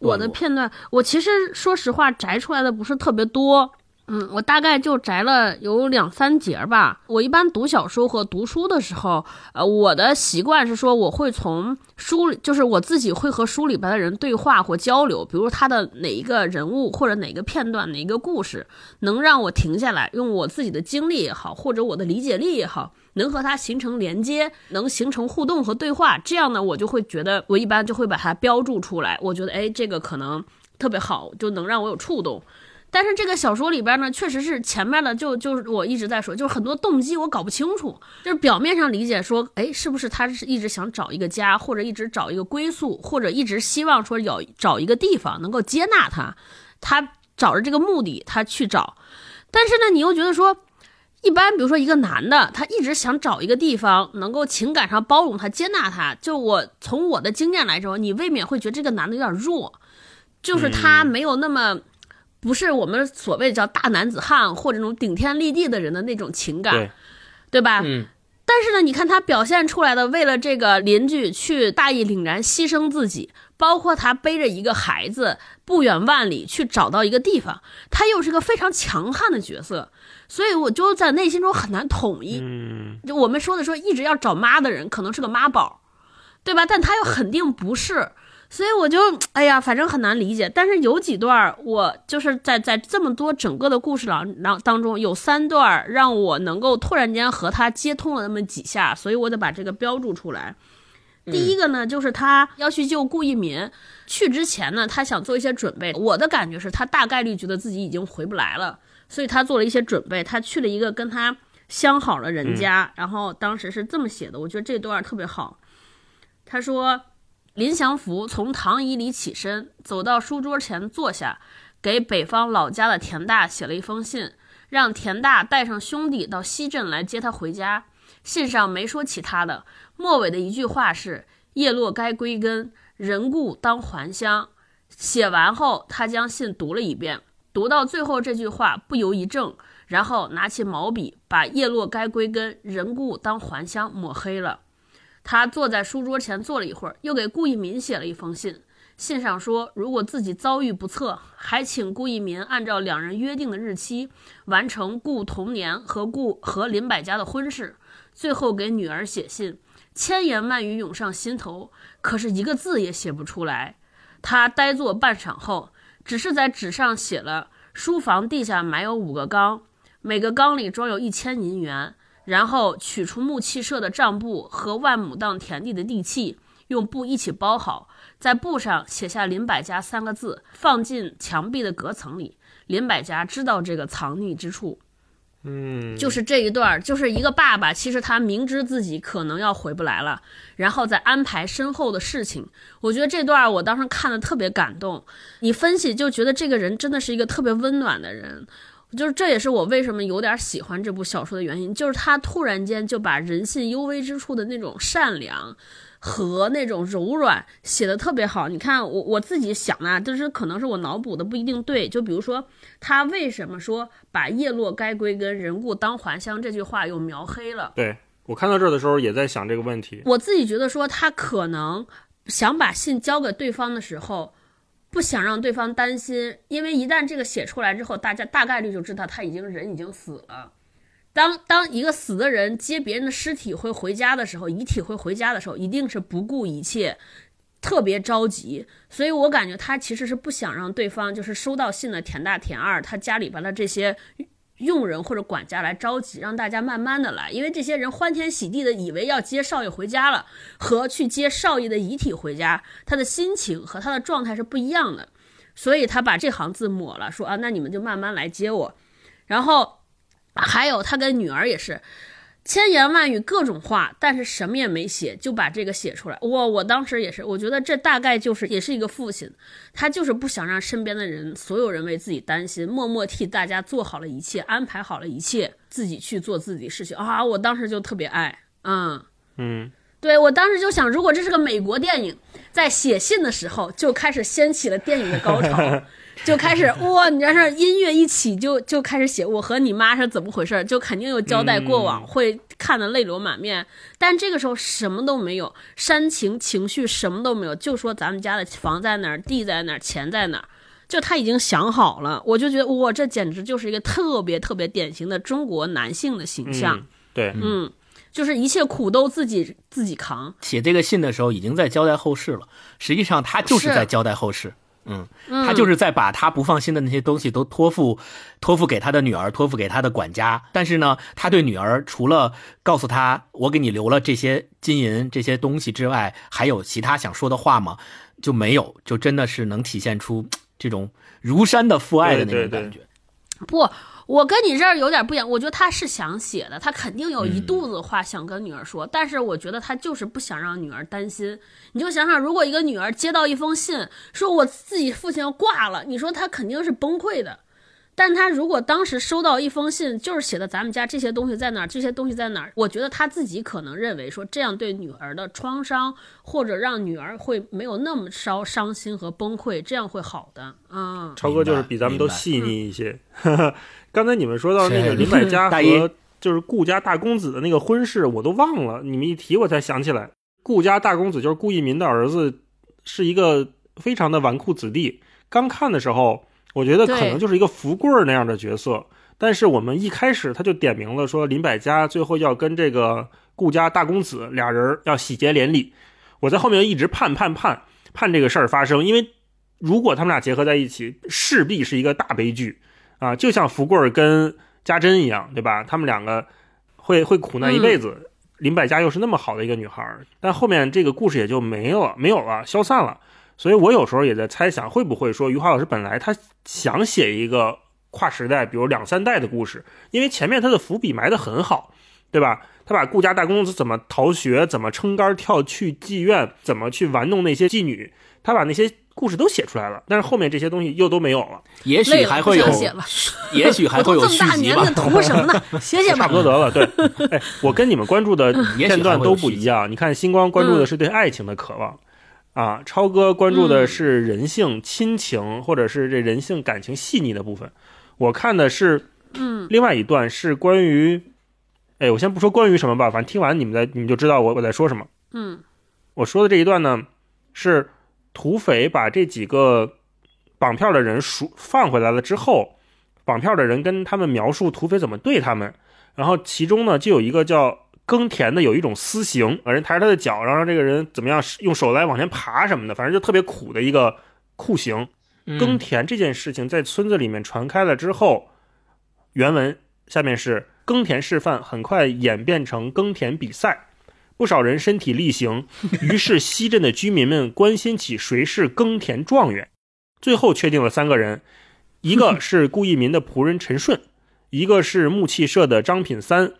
我的片段，我其实说实话摘出来的不是特别多。嗯，我大概就摘了有两三节吧。我一般读小说和读书的时候，呃，我的习惯是说，我会从书里，就是我自己会和书里边的人对话或交流。比如他的哪一个人物或者哪个片段、哪一个故事，能让我停下来，用我自己的经历也好，或者我的理解力也好。能和它形成连接，能形成互动和对话，这样呢，我就会觉得，我一般就会把它标注出来。我觉得，哎，这个可能特别好，就能让我有触动。但是这个小说里边呢，确实是前面的，就就是我一直在说，就是很多动机我搞不清楚。就是表面上理解说，哎，是不是他是一直想找一个家，或者一直找一个归宿，或者一直希望说有找一个地方能够接纳他，他找着这个目的他去找。但是呢，你又觉得说。一般，比如说一个男的，他一直想找一个地方能够情感上包容他、接纳他。就我从我的经验来说，你未免会觉得这个男的有点弱，就是他没有那么不是我们所谓叫大男子汉或者那种顶天立地的人的那种情感，对吧？嗯。但是呢，你看他表现出来的，为了这个邻居去大义凛然牺牲自己，包括他背着一个孩子不远万里去找到一个地方，他又是个非常强悍的角色。所以我就在内心中很难统一。嗯，就我们说的说一直要找妈的人，可能是个妈宝，对吧？但他又肯定不是，所以我就 哎呀，反正很难理解。但是有几段，我就是在在这么多整个的故事当当当中，有三段让我能够突然间和他接通了那么几下，所以我得把这个标注出来。第一个呢，就是他要去救顾一民，去之前呢，他想做一些准备。我的感觉是他大概率觉得自己已经回不来了。所以他做了一些准备，他去了一个跟他相好的人家，然后当时是这么写的，我觉得这段特别好。他说：“林祥福从躺椅里起身，走到书桌前坐下，给北方老家的田大写了一封信，让田大带上兄弟到西镇来接他回家。信上没说其他的，末尾的一句话是‘叶落该归根，人故当还乡’。写完后，他将信读了一遍。”读到最后这句话，不由一怔，然后拿起毛笔，把“叶落该归根，人故当还乡”抹黑了。他坐在书桌前坐了一会儿，又给顾一民写了一封信。信上说，如果自己遭遇不测，还请顾一民按照两人约定的日期，完成顾同年和顾和林百家的婚事。最后给女儿写信，千言万语涌上心头，可是一个字也写不出来。他呆坐半晌后。只是在纸上写了，书房地下埋有五个缸，每个缸里装有一千银元。然后取出木器社的账簿和万亩当田地的地契，用布一起包好，在布上写下“林百家”三个字，放进墙壁的隔层里。林百家知道这个藏匿之处。嗯，就是这一段，就是一个爸爸，其实他明知自己可能要回不来了，然后再安排身后的事情。我觉得这段我当时看的特别感动。你分析就觉得这个人真的是一个特别温暖的人，就是这也是我为什么有点喜欢这部小说的原因，就是他突然间就把人性幽微之处的那种善良。和那种柔软写的特别好，你看我我自己想啊，就是可能是我脑补的不一定对。就比如说他为什么说把“叶落该归根，人故当还乡”这句话又描黑了？对我看到这儿的时候也在想这个问题。我自己觉得说他可能想把信交给对方的时候，不想让对方担心，因为一旦这个写出来之后，大家大概率就知道他已经人已经死了。当当一个死的人接别人的尸体会回家的时候，遗体会回家的时候，一定是不顾一切，特别着急。所以我感觉他其实是不想让对方就是收到信的田大田二他家里边的这些用人或者管家来着急，让大家慢慢的来，因为这些人欢天喜地的以为要接少爷回家了，和去接少爷的遗体回家，他的心情和他的状态是不一样的。所以他把这行字抹了，说啊，那你们就慢慢来接我，然后。还有他跟女儿也是，千言万语各种话，但是什么也没写，就把这个写出来。我我当时也是，我觉得这大概就是也是一个父亲，他就是不想让身边的人所有人为自己担心，默默替大家做好了一切，安排好了一切，自己去做自己的事情啊！我当时就特别爱，嗯嗯，对我当时就想，如果这是个美国电影，在写信的时候就开始掀起了电影的高潮。就开始哇，你要是音乐一起就就开始写我和你妈是怎么回事，就肯定有交代过往，嗯会看得泪流满面。但这个时候什么都没有，煽情情绪什么都没有，就说咱们家的房在哪儿，地在哪儿，钱在哪儿，就他已经想好了。我就觉得哇，这简直就是一个特别特别典型的中国男性的形象，嗯对，嗯，就是一切苦都自己自己扛。写这个信的时候已经在交代后事了，实际上他就是是在交代后事。嗯，他就是在把他不放心的那些东西都托付，托付给他的女儿，托付给他的管家。但是呢，他对女儿除了告诉他我给你留了这些金银这些东西之外，还有其他想说的话吗？就没有，就真的是能体现出这种如山的父爱的那种感觉。不，我跟你这儿有点不一样。我觉得他是想写的，他肯定有一嗯肚子话想跟女儿说，但是我觉得他就是不想让女儿担心。你就想想，如果一个女儿接到一封信，说我自己父亲要挂了，你说她肯定是崩溃的。但他如果当时收到一封信，就是写的咱们家这些东西在哪儿，这些东西在哪儿，我觉得他自己可能认为说这样对女儿的创伤，或者让女儿会没有那么烧伤心和崩溃，这样会好的。嗯，超哥就是比咱们都细腻一些。刚才你们说到那个林百家和就是顾家大公子的那个婚事，我都忘了，你们一提我才想起来，顾家大公子就是顾一民的儿子，是一个非常的纨绔子弟。刚看的时候，我觉得可能就是一个福贵儿那样的角色，但是我们一开始他就点明了说林百家最后要跟这个顾家大公子俩人要喜结连理。我在后面一直盼盼盼盼这个事儿发生，因为如果他们俩结合在一起，势必是一个大悲剧啊，就像福贵儿跟家珍一样，对吧？他们两个会会苦难一辈子。林百家又是那么好的一个女孩儿，但后面这个故事也就没有了，没有了，消散了。所以我有时候也在猜想，会不会说余华老师本来他想写一个跨时代，比如两三代的故事，因为前面他的伏笔埋得很好，对吧？他把顾家大公子怎么逃学，怎么撑杆跳去妓院，怎么去玩弄那些妓女，他把那些故事都写出来了。但是后面这些东西又都没有了，也许还会有写了，也许还会有续集吧么大年纪，。图什么呢？写写吧差不。多得了。对，哎，我跟你们关注的片段都不一样。你看，星光关注的是对爱情的渴望，啊，超哥关注的是人性、亲情，或者是这人性感情细腻的部分。我看的是，嗯，另外一段是关于，哎，我先不说关于什么吧，反正听完你们再你们就知道我我在说什么。嗯我说的这一段呢，是土匪把这几个绑票的人赎放回来了之后，绑票的人跟他们描述土匪怎么对他们，然后其中呢就有一个叫耕田的有一种私刑，把人抬着他的脚，然后让这个人怎么样用手来往前爬什么的，反正就特别苦的一个酷刑。耕嗯田这件事情在村子里面传开了之后，原文下面是耕田示范很快演变成耕田比赛，不少人身体力行，于是西镇的居民们关心起谁是耕田状元。最后确定了三个人，一个是顾一民的仆人陈顺，一个是木器社的张品三，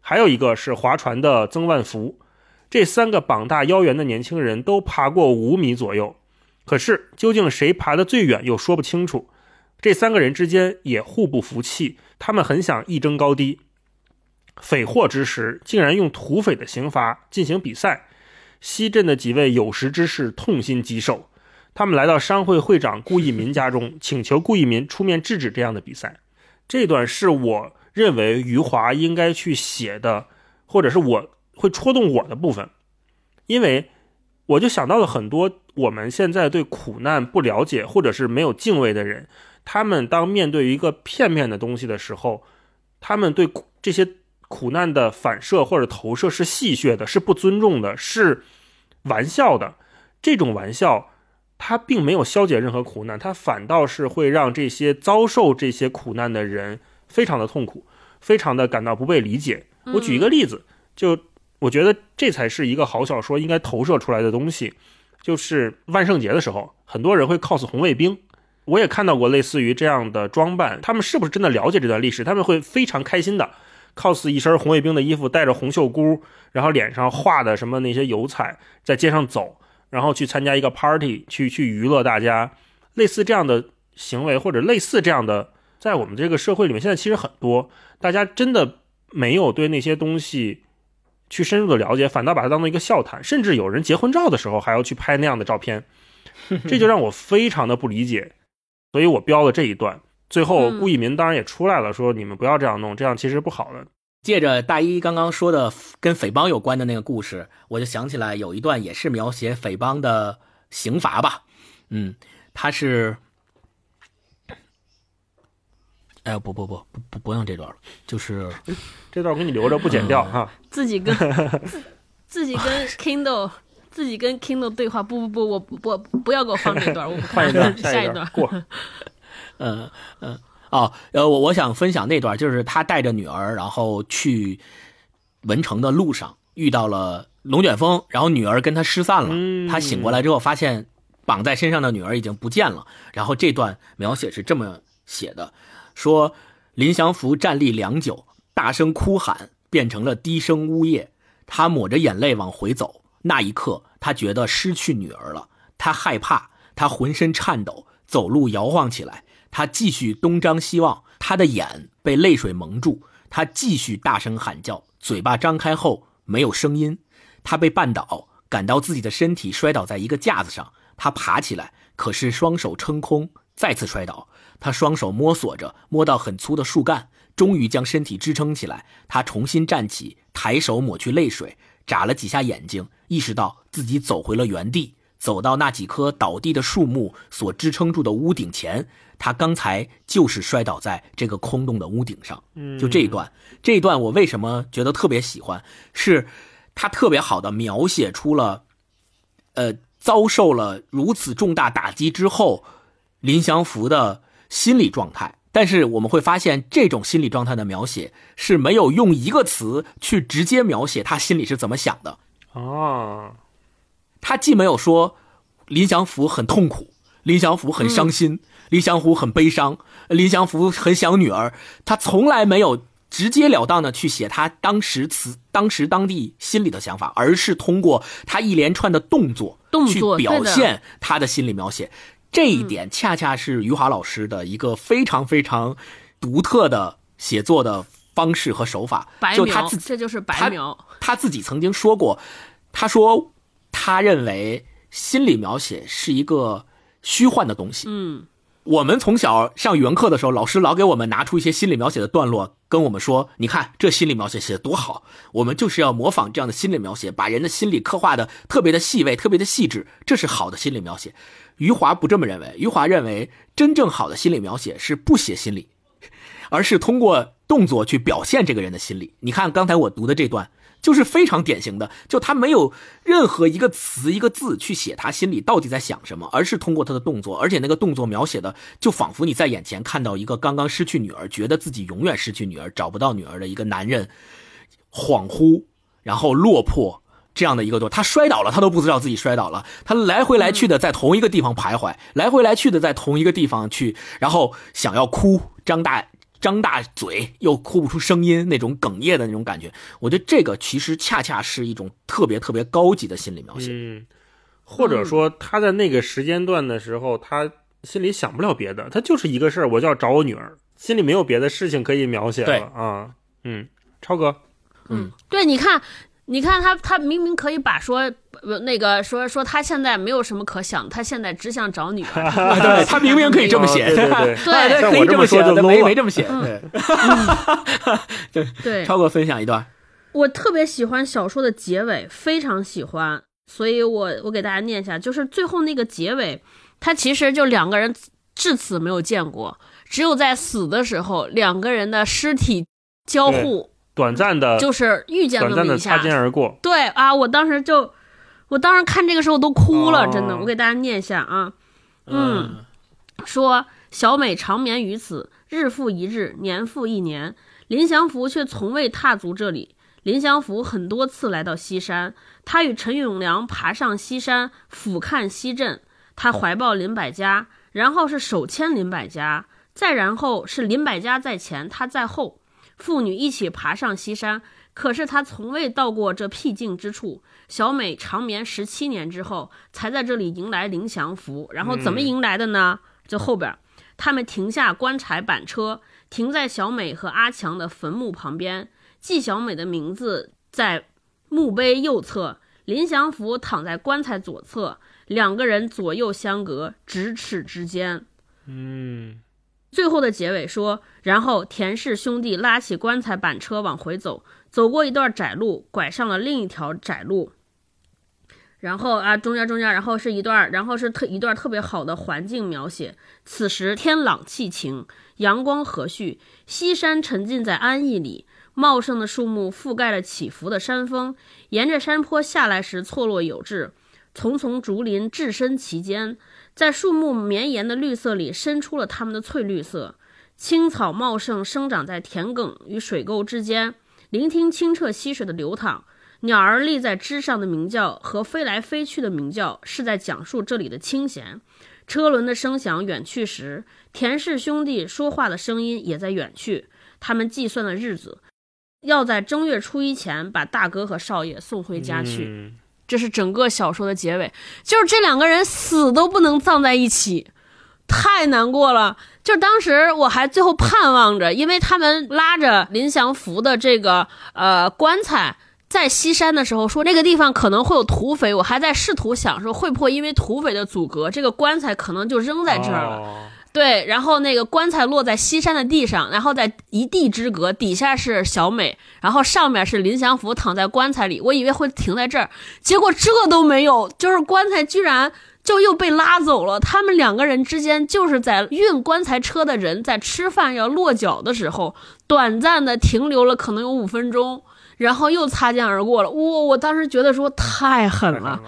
还有一个是划船的曾万福。这三个膀大腰圆的年轻人都爬过五米左右，可是究竟谁爬得最远又说不清楚。这三个人之间也互不服气，他们很想一争高低。匪祸之时，竟然用土匪的刑罚进行比赛。西镇的几位有识之士痛心疾首，他们来到商会会长顾义民家中，请求顾义民出面制止这样的比赛。这段是我认为余华应该去写的，或者是我会戳动我的部分，因为我就想到了很多我们现在对苦难不了解或者是没有敬畏的人，他们当面对一个片面的东西的时候，他们对这些苦难的反射或者投射是戏谑的，是不尊重的，是玩笑的。这种玩笑，它并没有消解任何苦难，它反倒是会让这些遭受这些苦难的人非常的痛苦，非常的感到不被理解。我举一个例子，就我觉得这才是一个好小说应该投射出来的东西。就是万圣节的时候，很多人会 cos 红卫兵，我也看到过类似于这样的装扮，他们是不是真的了解这段历史？他们会非常开心的 cos 一身红卫兵的衣服，戴着红袖箍，然后脸上画的什么那些油彩，在街上走，然后去参加一个 party，去去娱乐大家，类似这样的行为或者类似这样的，在我们这个社会里面，现在其实很多，大家真的没有对那些东西去深入的了解，反倒把它当做一个笑谈，甚至有人结婚照的时候还要去拍那样的照片，这就让我非常的不理解，所以我标了这一段。最后，顾一民当然也出来了，说你们不要这样弄，这样其实不好的。借着大一刚刚说的跟匪帮有关的那个故事，我就想起来有一段也是描写匪帮的刑罚吧。嗯，他是，哎不不不不不不用这段了，就是这段我给你留着不剪掉哈。自己跟自自己跟 Kindle 自己跟 Kindle 对话，不不不，我不不要给我放这段，我换一段，下一段过。嗯嗯哦，呃，我我想分享那段，就是他带着女儿，然后去文城的路上遇到了龙卷风，然后女儿跟他失散了。他醒过来之后，发现绑在身上的女儿已经不见了。然后这段描写是这么写的：说林祥福站立良久，大声哭喊变成了低声呜咽。他抹着眼泪往回走，那一刻他觉得失去女儿了，他害怕，他浑身颤抖，走路摇晃起来。他继续东张西望，他的眼被泪水蒙住。他继续大声喊叫，嘴巴张开后没有声音。他被绊倒，感到自己的身体摔倒在一个架子上。他爬起来，可是双手撑空，再次摔倒。他双手摸索着，摸到很粗的树干，终于将身体支撑起来。他重新站起，抬手抹去泪水，眨了几下眼睛，意识到自己走回了原地，走到那几棵倒地的树木所支撑住的屋顶前。他刚才就是摔倒在这个空洞的屋顶上，就这一段，这一段我为什么觉得特别喜欢？是他特别好的描写出了，呃，遭受了如此重大打击之后，林祥福的心理状态。但是我们会发现，这种心理状态的描写是没有用一个词去直接描写他心里是怎么想的。哦，他既没有说林祥福很痛苦，林祥福很伤心。林祥福很悲伤，林祥福很想女儿，他从来没有直截了当的去写他当时词当时当地心里的想法，而是通过他一连串的动作去表现他的心理描写。这一点恰恰是余华老师的一个非常非常独特的写作的方式和手法。就他自己，这就是白描。他自己曾经说过，他说他认为心理描写是一个虚幻的东西。嗯。我们从小上语文课的时候，老师老给我们拿出一些心理描写的段落，跟我们说：“你看这心理描写写的多好。”我们就是要模仿这样的心理描写，把人的心理刻画的特别的细微、特别的细致，这是好的心理描写。余华不这么认为，余华认为真正好的心理描写是不写心理，而是通过动作去表现这个人的心理。你看刚才我读的这段。就是非常典型的，就他没有任何一个词一个字去写他心里到底在想什么，而是通过他的动作，而且那个动作描写的就仿佛你在眼前看到一个刚刚失去女儿，觉得自己永远失去女儿，找不到女儿的一个男人，恍惚，然后落魄这样的一个段，他摔倒了，他都不知道自己摔倒了，他来回来去的在同一个地方徘徊，来回来去的在同一个地方去，然后想要哭，张大。张大嘴又哭不出声音，那种哽咽的那种感觉，我觉得这个其实恰恰是一种特别特别高级的心理描写。嗯，或者说他在那个时间段的时候，他心里想不了别的，他就是一个事儿，我就要找我女儿，心里没有别的事情可以描写了啊。嗯，超哥，嗯，对，你看。你看他，他明明可以把说，那个说说他现在没有什么可想，他现在只想找女儿。对他明明可以这么写，对对，可以这么写，没没这么写。对对，超哥分享一段，我特别喜欢小说的结尾，非常喜欢，所以我我给大家念一下，就是最后那个结尾，他其实就两个人至此没有见过，只有在死的时候，两个人的尸体交互。短暂的，就是遇见短暂的擦肩而过。对啊，我当时就，我当时看这个时候都哭了，真的。我给大家念一下啊，嗯，说小美长眠于此，日复一日，年复一年，林祥福却从未踏足这里。林祥福很多次来到西山，他与陈永良爬上西山俯瞰西镇，他怀抱林百家，然后是手牵林百家，再然后是林百家在前，他在后。父女一起爬上西山。可是他从未到过这僻静之处。小美长眠十七年之后，才在这里迎来林祥福。然后怎么迎来的呢？就后边，他们停下棺材板车，停在小美和阿强的坟墓旁边，记小美的名字在墓碑右侧，林祥福躺在棺材左侧，两个人左右相隔咫尺之间。嗯，最后的结尾说，然后田氏兄弟拉起棺材板车往回走。走过一段窄路，拐上了另一条窄路，然后啊，中间中间，然后是一段，然后是特一段特别好的环境描写。此时天朗气晴，阳光和煦，西山沉浸在安逸里，茂盛的树木覆盖了起伏的山峰，沿着山坡下来时错落有致，丛丛竹林置身其间，在树木绵延的绿色里伸出了它们的翠绿色，青草茂盛，生长在田埂与水沟之间。聆听清澈溪水的流淌，鸟儿立在枝上的鸣叫和飞来飞去的鸣叫，是在讲述这里的清闲。车轮的声响远去时，田氏兄弟说话的声音也在远去。他们计算的日子，要在正月初一前把大哥和少爷送回家去。这是整个小说的结尾，就是这两个人死都不能葬在一起，太难过了。就当时我还最后盼望着，因为他们拉着林祥福的这个呃棺材在西山的时候，说那个地方可能会有土匪，我还在试图想说会不会因为土匪的阻隔，这个棺材可能就扔在这儿了。对，然后那个棺材落在西山的地上，然后在一地之隔，底下是小美，然后上面是林祥福躺在棺材里。我以为会停在这儿，结果这都没有，就是棺材居然就又被拉走了。他们两个人之间就是在运棺材车的人在吃饭要落脚的时候，短暂的停留了可能有五分钟，然后又擦肩而过了。哇、我当时觉得说太狠了。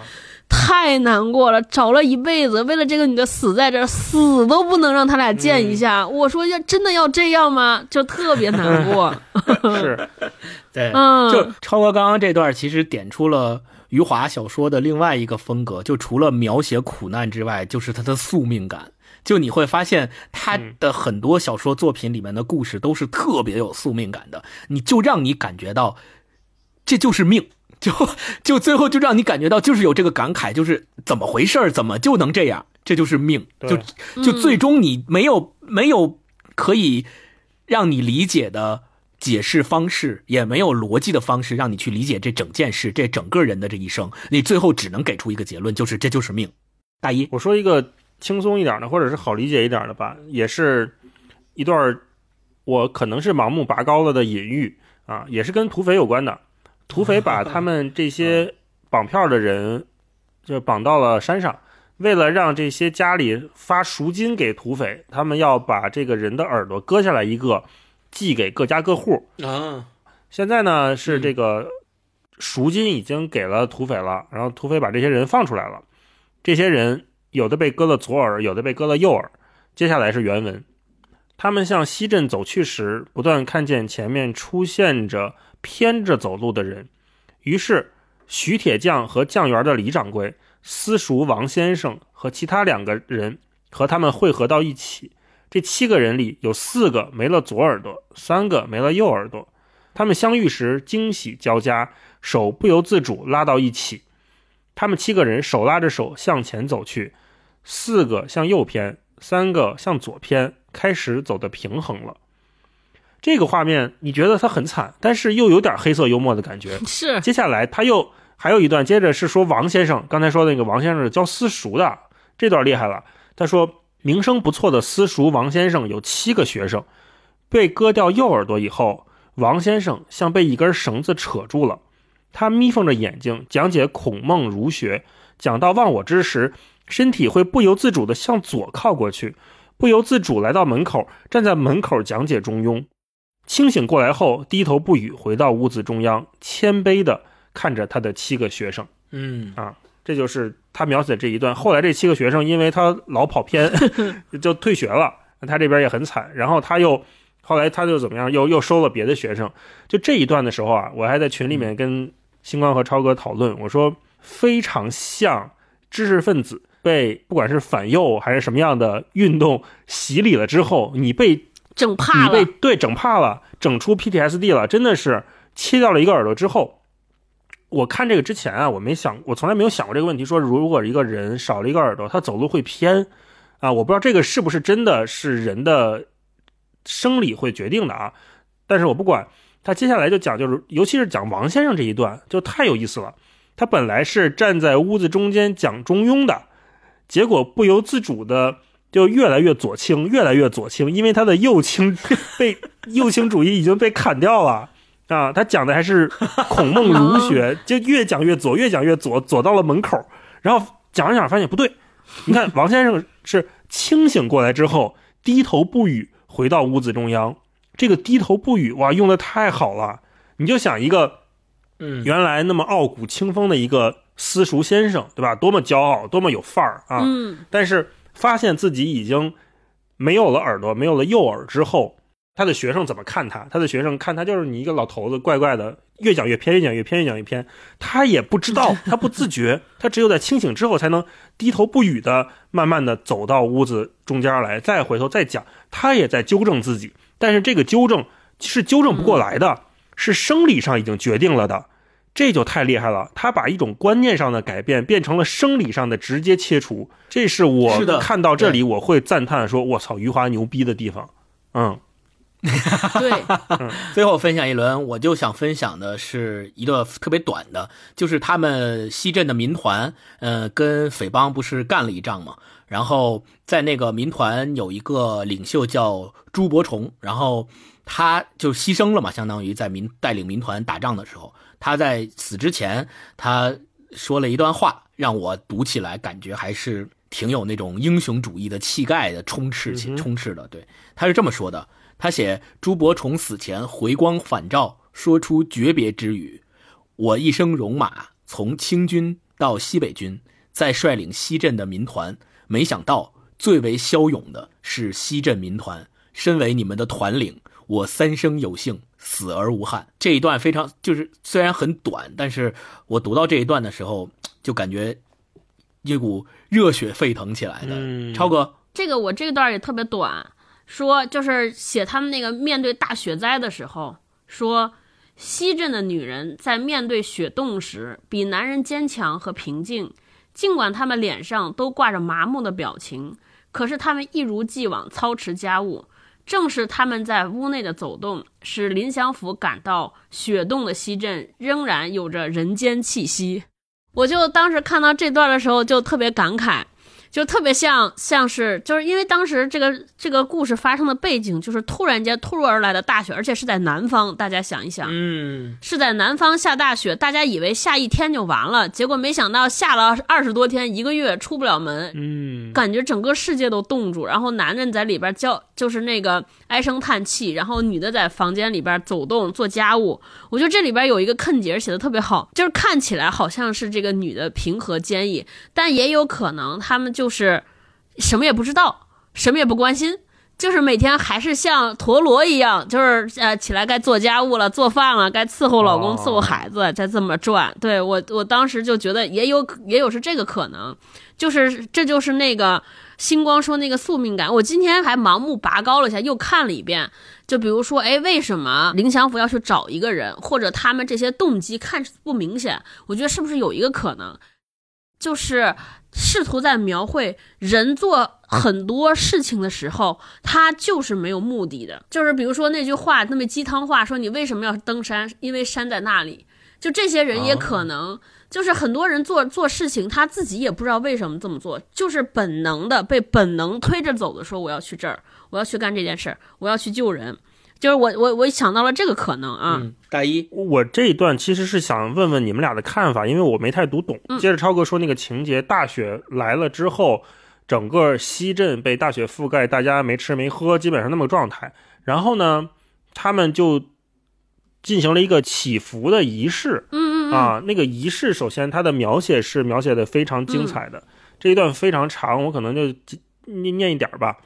难过了，找了一辈子，为了这个女的死在这儿，死都不能让他俩见一下。我说要真的要这样吗？就特别难过。是 对，嗯就超哥刚刚这段其实点出了余华小说的另外一个风格，就除了描写苦难之外，就是他的宿命感。就你会发现他的很多小说作品里面的故事都是特别有宿命感的，你就让你感觉到这就是命。就 就最后就让你感觉到，就是有这个感慨，就是怎么回事儿，怎么就能这样？这就是命。就就最终你没有没有可以让你理解的解释方式，也没有逻辑的方式让你去理解这整件事，这整个人的这一生，你最后只能给出一个结论，就是这就是命。大一，我说一个轻松一点的，或者是好理解一点的吧，也是一段我可能是盲目拔高了的隐喻啊，也是跟土匪有关的。土匪把他们这些绑票的人就绑到了山上，为了让这些家里发赎金给土匪，他们要把这个人的耳朵割下来一个，寄给各家各户。啊，现在呢是这个赎金已经给了土匪了，然后土匪把这些人放出来了，这些人有的被割了左耳，有的被割了右耳。接下来是原文，他们向西镇走去时，不断看见前面出现着偏着走路的人，于是徐铁匠和酱园的李掌柜、私塾王先生和其他两个人和他们汇合到一起。这七个人里有四个没了左耳朵，三个没了右耳朵。他们相遇时惊喜交加，手不由自主拉到一起。他们七个人手拉着手向前走去，四个向右偏，三个向左偏，开始走得平衡了。这个画面你觉得他很惨，但是又有点黑色幽默的感觉。是接下来他又还有一段，接着是说王先生，刚才说的那个王先生是教私塾的，这段厉害了。他说名声不错的私塾王先生有七个学生，被割掉右耳朵以后，王先生像被一根绳子扯住了，他眯缝着眼睛讲解孔孟儒学，讲到忘我之时，身体会不由自主地向左靠过去，不由自主来到门口，站在门口讲解中庸。清醒过来后，低头不语，回到屋子中央，谦卑地看着他的七个学生。嗯啊这就是他描写的这一段。后来这七个学生因为他老跑偏，就退学了，他这边也很惨。然后他又后来他就怎么样，又又收了别的学生。就这一段的时候啊，我还在群里面跟星光和超哥讨论，我说非常像知识分子被不管是反右还是什么样的运动洗礼了之后，你被整怕你被了，对整怕了，整出 PTSD 了，真的是切掉了一个耳朵之后。我看这个之前啊，我没想，我从来没有想过这个问题。说如果一个人少了一个耳朵，他走路会偏啊，我不知道这个是不是真的是人的生理会决定的啊。但是我不管，他接下来就讲，就是尤其是讲王先生这一段，就太有意思了。他本来是站在屋子中间讲中庸的，结果不由自主的就越来越左倾，越来越左倾，因为他的右倾 被右倾主义已经被砍掉了啊。他讲的还是孔孟儒学，就越讲越左，越讲越左，左到了门口，然后讲着讲着发现不对，你看王先生是清醒过来之后低头不语，回到屋子中央。这个低头不语，哇，用的太好了！你就想一个嗯，原来那么傲骨清风的一个私塾先生，对吧？多么骄傲，多么有范儿啊！嗯，但是发现自己已经没有了耳朵，没有了右耳之后，他的学生怎么看他？他的学生看他就是你一个老头子，怪怪的，越讲越偏，越讲越偏，越讲越偏。他也不知道，他不自觉，他只有在清醒之后才能低头不语的，慢慢的走到屋子中间来，再回头再讲。他也在纠正自己，但是这个纠正是纠正不过来的，是生理上已经决定了的。这就太厉害了，他把一种观念上的改变变成了生理上的直接切除，这是我是的看到这里我会赞叹说：“我操，余华牛逼的地方。”嗯，对，最后分享一轮，我就想分享的是一个特别短的，就是他们西镇的民团，呃，跟匪帮不是干了一仗嘛？然后在那个民团有一个领袖叫朱伯崇，然后他就牺牲了嘛，相当于在民带领民团打仗的时候，他在死之前，他说了一段话，让我读起来感觉还是挺有那种英雄主义的气概的，充斥起充斥的。对，他是这么说的。他写朱伯崇死前回光返照，说出诀别之语：“我一生戎马，从清军到西北军，再率领西镇的民团，没想到最为骁勇的是西镇民团。身为你们的团领，我三生有幸，死而无憾。”这一段非常就是虽然很短，但是我读到这一段的时候，就感觉一股热血沸腾起来的。嗯超哥，这个我这段也特别短，说就是写他们那个面对大雪灾的时候，说西镇的女人在面对雪冻时比男人坚强和平静，尽管他们脸上都挂着麻木的表情，可是他们一如既往操持家务。正是他们在屋内的走动，使林祥福感到雪洞的西镇仍然有着人间气息。我就当时看到这段的时候，就特别感慨，就特别像像是就是因为当时这个这个故事发生的背景就是突然间突如而来的大雪，而且是在南方。大家想一想，嗯，是在南方下大雪，大家以为下一天就完了，结果没想到下了二十多天，一个月出不了门，嗯，感觉整个世界都冻住。然后男人在里边叫，就是那个唉声叹气，然后女的在房间里边走动做家务。我觉得这里边有一个坑节写的特别好，就是看起来好像是这个女的平和坚毅，但也有可能他们就是什么也不知道，什么也不关心。就是每天还是像陀螺一样，就是呃起来该做家务了，做饭了，该伺候老公、哦伺候孩子，再这么转。对我，我当时就觉得也有也有是这个可能，就是这就是那个星光说那个宿命感。我今天还盲目拔高了一下，又看了一遍。就比如说，哎，为什么林祥福要去找一个人，或者他们这些动机看似不明显？我觉得是不是有一个可能，就是试图在描绘人做很多事情的时候，他就是没有目的的。就是比如说那句话，那么鸡汤话，说你为什么要登山？因为山在那里。就这些人也可能，就是很多人做做事情，他自己也不知道为什么这么做，就是本能的被本能推着走的，说我要去这儿，我要去干这件事儿，我要去救人。就是我我我想到了这个可能啊，嗯，大一，我这一段其实是想问问你们俩的看法，因为我没太读懂。嗯接着超哥说那个情节，大雪来了之后，整个西镇被大雪覆盖，大家没吃没喝，基本上那么个状态。然后呢，他们就进行了一个祈福的仪式。嗯嗯嗯，啊，那个仪式首先它的描写是描写的非常精彩的，这一段非常长，我可能就念念一点儿吧。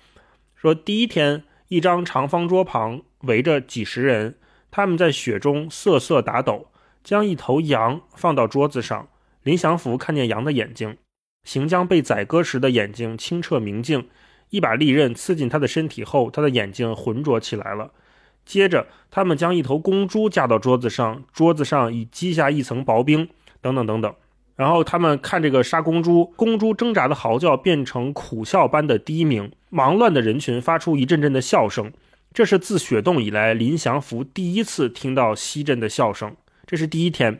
说第一天，一张长方桌旁围着几十人，他们在雪中瑟瑟打抖，将一头羊放到桌子上。林祥福看见羊的眼睛，行将被宰割时的眼睛清澈明净，一把利刃刺进他的身体后，他的眼睛浑浊起来了。接着，他们将一头公猪架到桌子上，桌子上已积下一层薄冰，等等等等。然后他们看这个杀公猪，公猪挣扎的嚎叫变成苦笑般的低鸣，忙乱的人群发出一阵阵的笑声。这是自雪洞以来林祥福第一次听到西镇的笑声。这是第一天，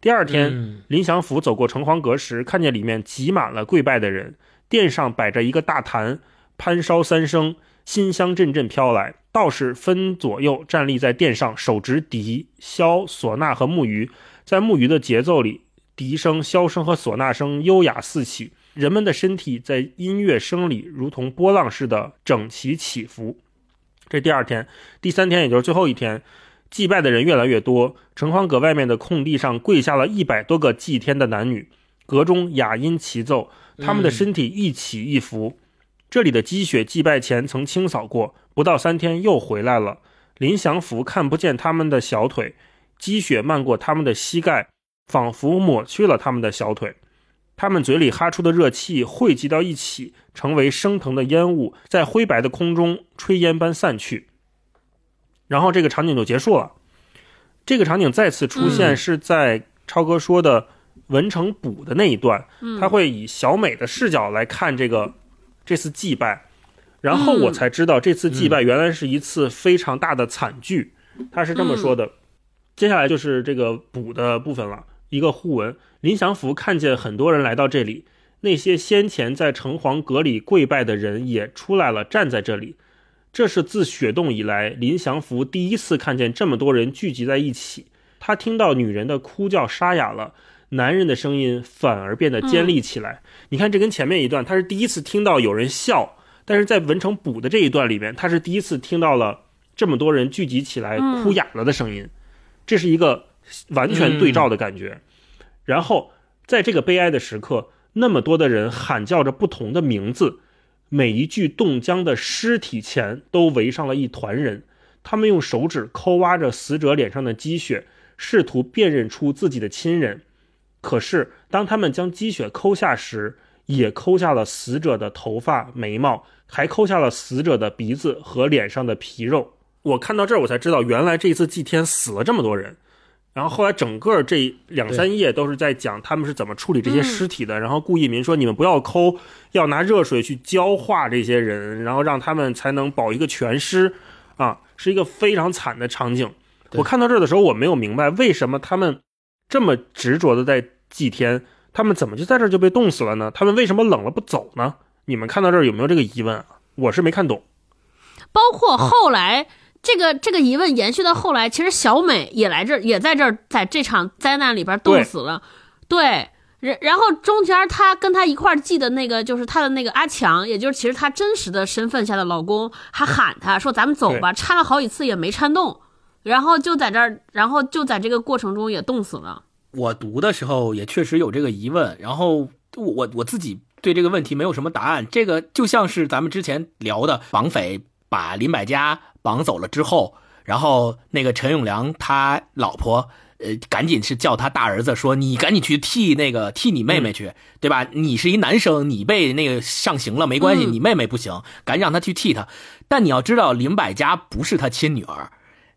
第二天，嗯林祥福走过城隍阁时，看见里面挤满了跪拜的人，殿上摆着一个大坛，攀烧三声，馨香阵阵飘来。道士分左右站立在殿上，手执笛、箫、唢呐和木鱼，在木鱼的节奏里，笛声、箫声和唢呐声优雅四起，人们的身体在音乐声里如同波浪似的整齐起伏。这第二天，第三天，也就是最后一天，祭拜的人越来越多。城隍阁外面的空地上跪下了一百多个祭天的男女，阁中雅音齐奏，他们的身体一起一伏。这里的积雪祭拜前曾清扫过，不到三天又回来了。林祥福看不见他们的小腿，积雪漫过他们的膝盖，仿佛抹去了他们的小腿。他们嘴里哈出的热气汇集到一起，成为升腾的烟雾，在灰白的空中炊烟般散去。然后这个场景就结束了。这个场景再次出现嗯是在超哥说的文成补的那一段，他会以小美的视角来看这个这次祭拜，然后我才知道这次祭拜原来是一次非常大的惨剧。他是这么说的。接下来就是这个补的部分了，一个互文。林祥福看见很多人来到这里，那些先前在城隍阁里跪拜的人也出来了，站在这里。这是自雪洞以来，林祥福第一次看见这么多人聚集在一起。他听到女人的哭叫沙哑了，男人的声音反而变得尖利起来。你看，这跟前面一段，他是第一次听到有人笑，但是在文成补的这一段里面，他是第一次听到了这么多人聚集起来哭哑了的声音。这是一个完全对照的感觉。然后在这个悲哀的时刻，那么多的人喊叫着不同的名字，每一具冻僵的尸体前都围上了一团人，他们用手指抠挖着死者脸上的积雪，试图辨认出自己的亲人。可是当他们将积雪抠下时，也抠下了死者的头发、眉毛，还抠下了死者的鼻子和脸上的皮肉。我看到这儿，我才知道原来这一次祭天死了这么多人。然后后来整个这两三页都是在讲他们是怎么处理这些尸体的。然后顾一民说：“你们不要抠，要拿热水去浇化这些人，然后让他们才能保一个全尸。”啊，是一个非常惨的场景。我看到这儿的时候，我没有明白为什么他们这么执着的在祭天，他们怎么就在这儿就被冻死了呢？他们为什么冷了不走呢？你们看到这儿有没有这个疑问啊？我是没看懂。包括后来、这个这个疑问延续到后来，其实小美也来这儿，也在这儿，在这场灾难里边冻死了。对，然然后中间她跟她一块儿记的那个，就是她的那个阿强，也就是其实她真实的身份下的老公，还喊她说：“咱们走吧。”搀了好几次也没搀动，然后就在这儿，然后就在这个过程中也冻死了。我读的时候也确实有这个疑问，然后我我我自己对这个问题没有什么答案。这个就像是咱们之前聊的，绑匪把林百家绑走了之后，然后那个陈永良他老婆。呃，赶紧是叫他大儿子说：“你赶紧去替那个替你妹妹去，对吧？你是一男生，你被那个上刑了没关系，嗯你妹妹不行，赶紧让他去替他。但你要知道，林百家不是他亲女儿，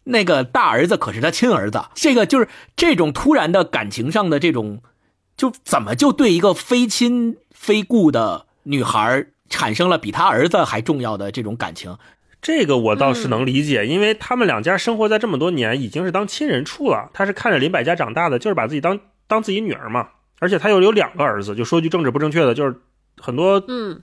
那个大儿子可是他亲儿子，这个就是这种突然的感情上的这种，就怎么就对一个非亲非故的女孩产生了比他儿子还重要的这种感情？这个我倒是能理解，因为他们两家生活在这么多年，已经是当亲人处了。他是看着林百家长大的，就是把自己当当自己女儿嘛。而且他又有两个儿子，就说句政治不正确的，就是很多嗯，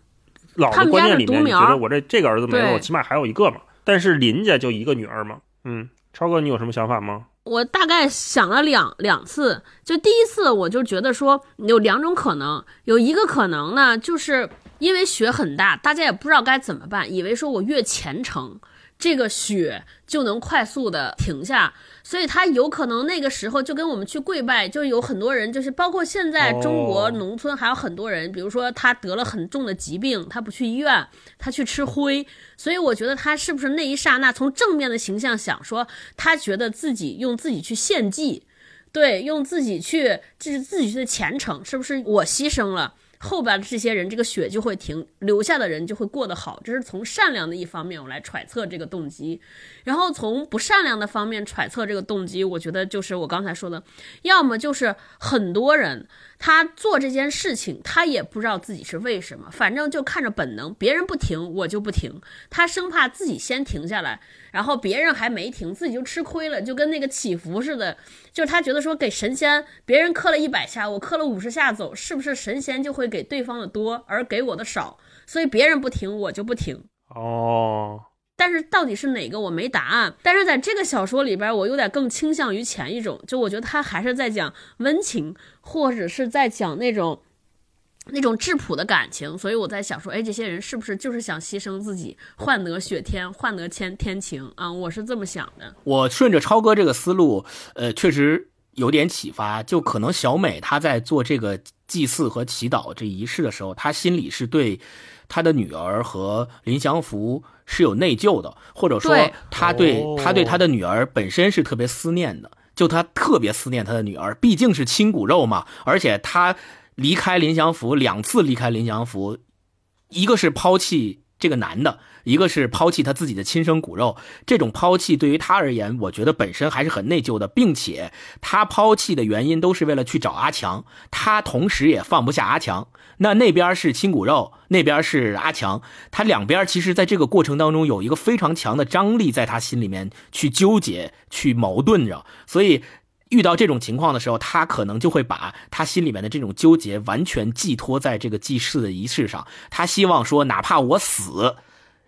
老的观念里面，觉得我这这个儿子没有，我起码还有一个嘛。但是林家就一个女儿嘛。嗯，超哥，你有什么想法吗？我大概想了两两次，就第一次我就觉得说有两种可能，有一个可能呢，就是因为雪很大，大家也不知道该怎么办，以为说我越虔诚，这个雪就能快速的停下，所以他有可能那个时候就跟我们去跪拜，就有很多人，就是包括现在中国哦农村还有很多人，比如说他得了很重的疾病，他不去医院，他去吃灰，所以我觉得他是不是那一刹那从正面的形象想说，他觉得自己用自己去献祭，对，用自己去就是自己去的虔诚，是不是我牺牲了？后边这些人这个血就会停，留下的人就会过得好。这是从善良的一方面我来揣测这个动机，然后从不善良的方面揣测这个动机，我觉得就是我刚才说的，要么就是很多人。他做这件事情，他也不知道自己是为什么，反正就看着本能，别人不停，我就不停。他生怕自己先停下来，然后别人还没停，自己就吃亏了，就跟那个祈福似的。就是他觉得说给神仙，别人磕了一百下，我磕了五十下走，是不是神仙就会给对方的多，而给我的少？所以别人不停，我就不停。哦。但是到底是哪个我没答案。但是在这个小说里边，我有点更倾向于前一种，就我觉得他还是在讲温情，或者是在讲那种那种质朴的感情。所以我在想说，哎，这些人是不是就是想牺牲自己，换得雪天，换得天天晴啊？我是这么想的。我顺着超哥这个思路，呃，确实有点启发。就可能小美她在做这个祭祀和祈祷这仪式的时候，她心里是对她的女儿和林祥福。是有内疚的，或者说他对他对他的女儿本身是特别思念的，就他特别思念他的女儿，毕竟是亲骨肉嘛。而且他离开林祥福两次离开林祥福，一个是抛弃这个男的。一个是抛弃他自己的亲生骨肉，这种抛弃对于他而言，我觉得本身还是很内疚的，并且他抛弃的原因都是为了去找阿强，他同时也放不下阿强。那那边是亲骨肉，那边是阿强，他两边其实在这个过程当中有一个非常强的张力，在他心里面去纠结、去矛盾着，所以遇到这种情况的时候，他可能就会把他心里面的这种纠结完全寄托在这个祭祀的仪式上，他希望说，哪怕我死。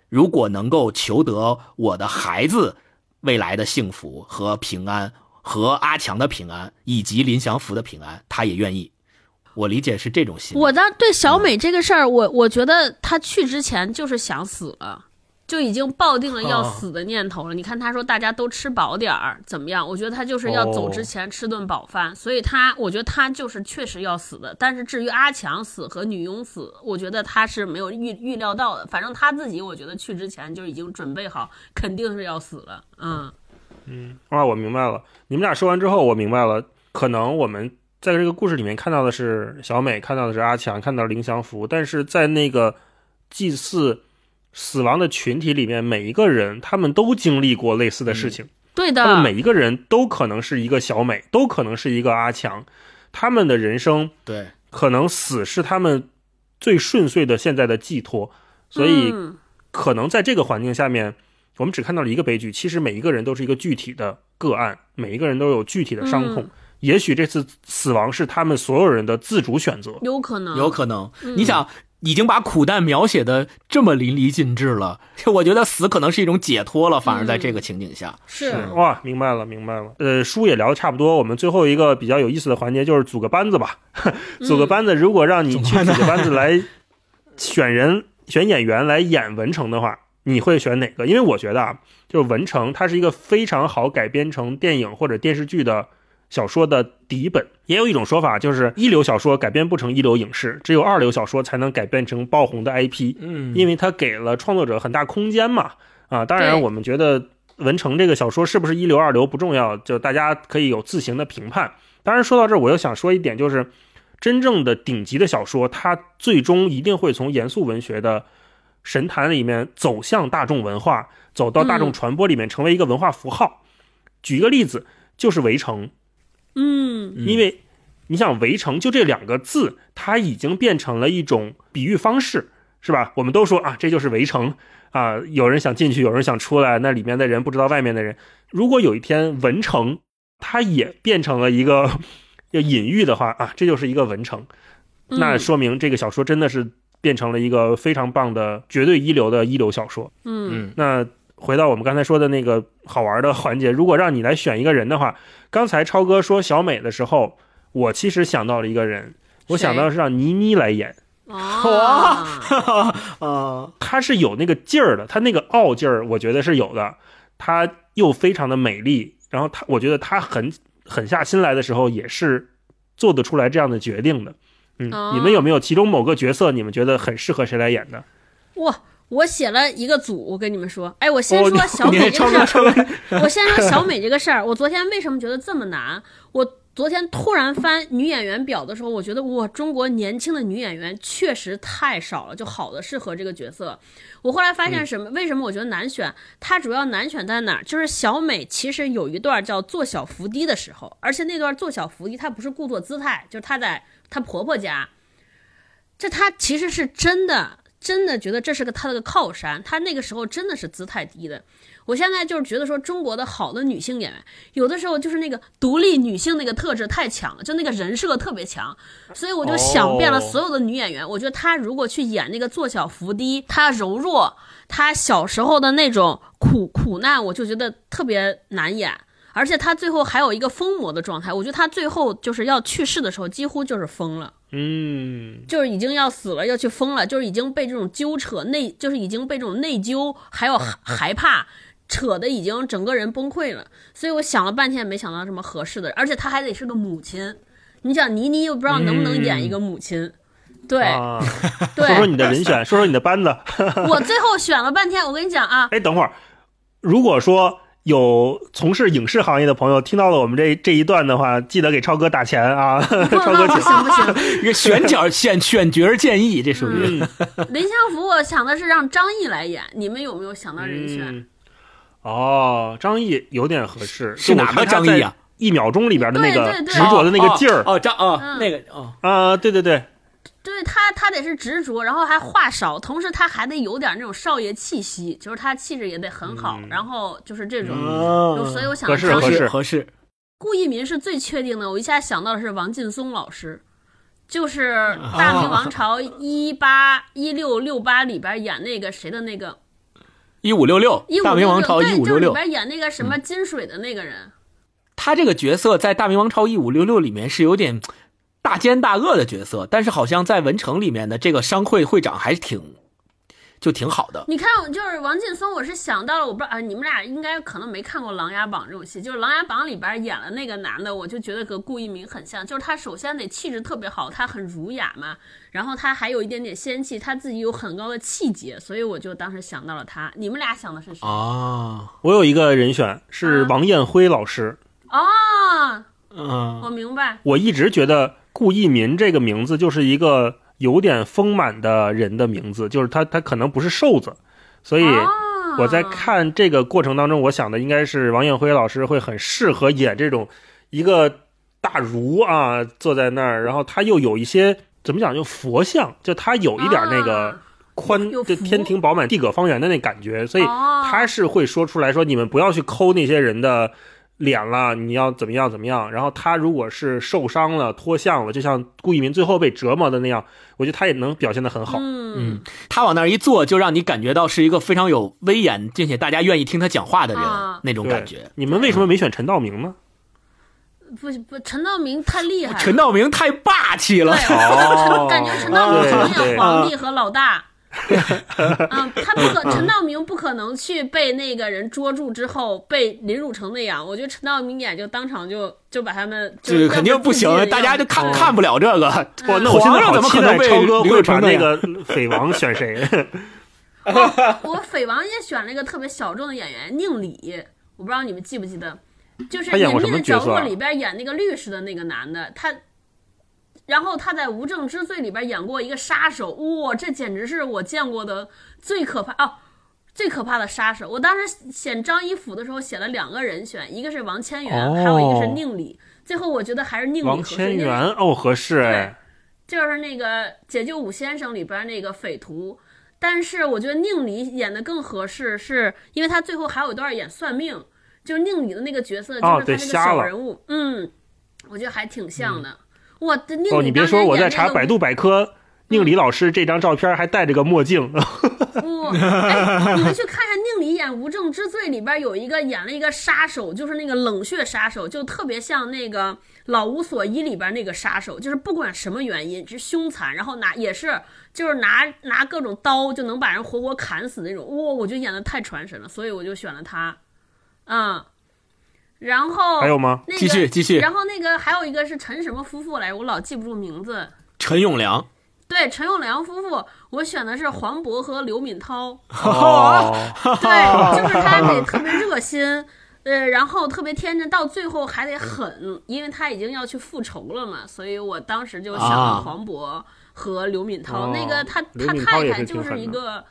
如果能够求得我的孩子未来的幸福和平安，和阿强的平安，以及林祥福的平安，他也愿意。我理解是这种心。我的对小美这个事儿，我我觉得他去之前就是想死了。就已经抱定了要死的念头了。你看，他说大家都吃饱点儿，怎么样？我觉得他就是要走之前吃顿饱饭，所以他，我觉得他就是确实要死的。但是至于阿强死和女佣死，我觉得他是没有预预料到的。反正他自己，我觉得去之前就已经准备好，肯定是要死了。嗯嗯，啊，我明白了。你们俩说完之后，我明白了。可能我们在这个故事里面看到的是小美，看到的是阿强，看到凌祥福，但是在那个祭祀。死亡的群体里面，每一个人他们都经历过类似的事情。对的，他们每一个人都可能是一个小美，都可能是一个阿强。他们的人生，对，可能死是他们最顺遂的现在的寄托。所以，可能在这个环境下面，我们只看到了一个悲剧。其实每一个人都是一个具体的个案，每一个人都有具体的伤痛。也许这次死亡是他们所有人的自主选择，有可能，有可能。你想。已经把苦难描写的这么淋漓尽致了，我觉得死可能是一种解脱了。反而在这个情景下，是哇，明白了，明白了。呃，书也聊的差不多，我们最后一个比较有意思的环节就是组个班子吧。组个班子，如果让你去组个班子来选人、选演员来演文成的话，你会选哪个？因为我觉得啊，就是文成，它是一个非常好改编成电影或者电视剧的。小说的底本也有一种说法，就是一流小说改编不成一流影视，只有二流小说才能改编成爆红的 IP。嗯，因为它给了创作者很大空间嘛。啊，当然，我们觉得文成这个小说是不是一流二流不重要，就大家可以有自行的评判。当然，说到这儿，我又想说一点，就是真正的顶级的小说，它最终一定会从严肃文学的神坛里面走向大众文化，走到大众传播里面，成为一个文化符号。举一个例子，就是《围城》。嗯，因为你想“围城”就这两个字，它已经变成了一种比喻方式，是吧？我们都说啊，这就是围城啊，有人想进去，有人想出来，那里面的人不知道外面的人。如果有一天文城它也变成了一个 要隐喻的话啊，这就是一个文城，那说明这个小说真的是变成了一个非常棒的、绝对一流的一流小说。嗯，那。回到我们刚才说的那个好玩的环节，如果让你来选一个人的话，刚才超哥说小美的时候，我其实想到了一个人，我想到是让倪妮来演。哇，啊，她是有那个劲儿的，她那个傲劲儿，我觉得是有的。她又非常的美丽，然后她，我觉得她狠狠下心来的时候，也是做得出来这样的决定的。嗯，你们有没有其中某个角色，你们觉得很适合谁来演的？哇！我写了一个组，我跟你们说，哎，我先说小美这个事儿。我先说小美这个事儿。我昨天为什么觉得这么难？我昨天突然翻女演员表的时候，我觉得哇，中国年轻的女演员确实太少了，就好的适合这个角色。我后来发现什么？为什么我觉得难选？它主要难选在哪儿？就是小美其实有一段叫做小伏低的时候，而且那段做小伏低，她不是故作姿态，就是她在她婆婆家，这她其实是真的。真的觉得这是个她的个靠山，她那个时候真的是姿态低的。我现在就是觉得说，中国的好的女性演员，有的时候就是那个独立女性那个特质太强了，就那个人设特别强，所以我就想遍了所有的女演员，我觉得她如果去演那个做小伏低，她柔弱，她小时候的那种苦苦难，我就觉得特别难演。而且他最后还有一个疯魔的状态，我觉得他最后就是要去世的时候，几乎就是疯了。嗯，就是已经要死了，要去疯了，就是已经被这种纠扯内，就是已经被这种内疚还有害怕。扯的已经整个人崩溃了，所以我想了半天没想到什么合适的，而且他还得是个母亲。你想倪妮又不知道能不能演一个母亲，对，对，说说你的人选，说说你的班子。我最后选了半天，我跟你讲啊，哎，等会儿，如果说有从事影视行业的朋友听到了我们这这一段的话，记得给超哥打钱啊，超哥不行不行，一个选角选选角建议，这属于。林相福。我想的是让张译来演，你们有没有想到人选？哦，张译有点合适，是哪个张译啊？一秒钟里边的那个执着的那个劲儿，哦，张哦，那个哦。啊，对对对，对他他得是执着，然后还话少，同时他还得有点那种少爷气息，就是他气质也得很好，然后就是这种，所以我想合适合适合适。顾一民是最确定的，我一下想到的是王劲松老师，就是《大明王 朝》一八一六六八里边演那个谁的那个。一五六六，大明王朝一五六六，里边演那个什么金水的那个人，他这个角色在大明王朝一五六六里面是有点大奸大恶的角色，但是好像在文成里面的这个商会会长还是挺。就挺好的。你看，就是王劲松，我是想到了，我不知道啊，你们俩应该可能没看过《琅琊榜》这种戏，就是《琅琊榜》里边演了那个男的，我就觉得和顾一鸣很像，就是他首先得气质特别好，他很儒雅嘛，然后他还有一点点仙气，他自己有很高的气节，所以我就当时想到了他。你们俩想的是谁啊？我有一个人选是王艳辉老师。哦，嗯，我明白。我一直觉得顾一民这个名字就是一个。有点丰满的人的名字，就是他，他可能不是瘦子，所以我在看这个过程当中，我想的应该是王艳辉老师会很适合演这种一个大儒啊，坐在那儿，然后他又有一些怎么讲，就佛像，就他有一点那个宽，就天庭饱满地阁方圆的那感觉，所以他是会说出来说，你们不要去抠那些人的。脸了，你要怎么样怎么样？然后他如果是受伤了、脱相了，就像顾一民最后被折磨的那样，我觉得他也能表现得很好。嗯，他往那儿一坐，就让你感觉到是一个非常有威严，并且大家愿意听他讲话的人那种感觉。你们为什么没选陈道明呢？不不，陈道明太厉害了，陈道明太霸气了。感觉陈道明可能演皇帝和老大。嗯，他不可，陈道明不可能去被那个人捉住之后被凌辱成那样。我觉得陈道明演就当场就就把他们，这肯定不行，大家就看看不了这个。哇，那我现在好期待超哥会把那个 匪王选谁？我匪王也选了一个特别小众的演员宁理，我不知道你们记不记得，就是《隐秘的角落》里边演那个律师的那个男的，他。然后他在《无证之罪》里边演过一个杀手，哇，这简直是我见过的最可怕哦，最可怕的杀手。我当时选张一甫的时候写了两个人选，一个是王千源，还有一个是宁理。最后我觉得还是宁理合适。王千源哦，合适哎，就是那个《解救武先生》里边那个匪徒。但是我觉得宁理演的更合适，是因为他最后还有一段演算命，就是宁理的那个角色，就是他那个小人物，嗯，我觉得还挺像的。我的宁哦，你别说，我在查百度百科，宁理老师这张照片还戴着个墨镜。不，哎，你们去看一下宁理演《无证之罪》里边有一个演了一个杀手，就是那个冷血杀手，就特别像那个《老无所依》里边那个杀手，就是不管什么原因，是凶残，然后拿也是就是拿拿各种刀就能把人活活砍死那种。哇，我觉得演的太传神了，所以我就选了他。嗯。然后还有吗？继续继续。然后那个还有一个是陈什么夫妇来着，我老记不住名字。陈永良。对，陈永良夫妇，我选的是黄渤和刘敏涛。哦。对，就是他得特别热心，呃，然后特别天真，到最后还得狠，因为他已经要去复仇了嘛，所以我当时就想啊了黄渤和刘敏涛，哦那个他刘他太太就是一个。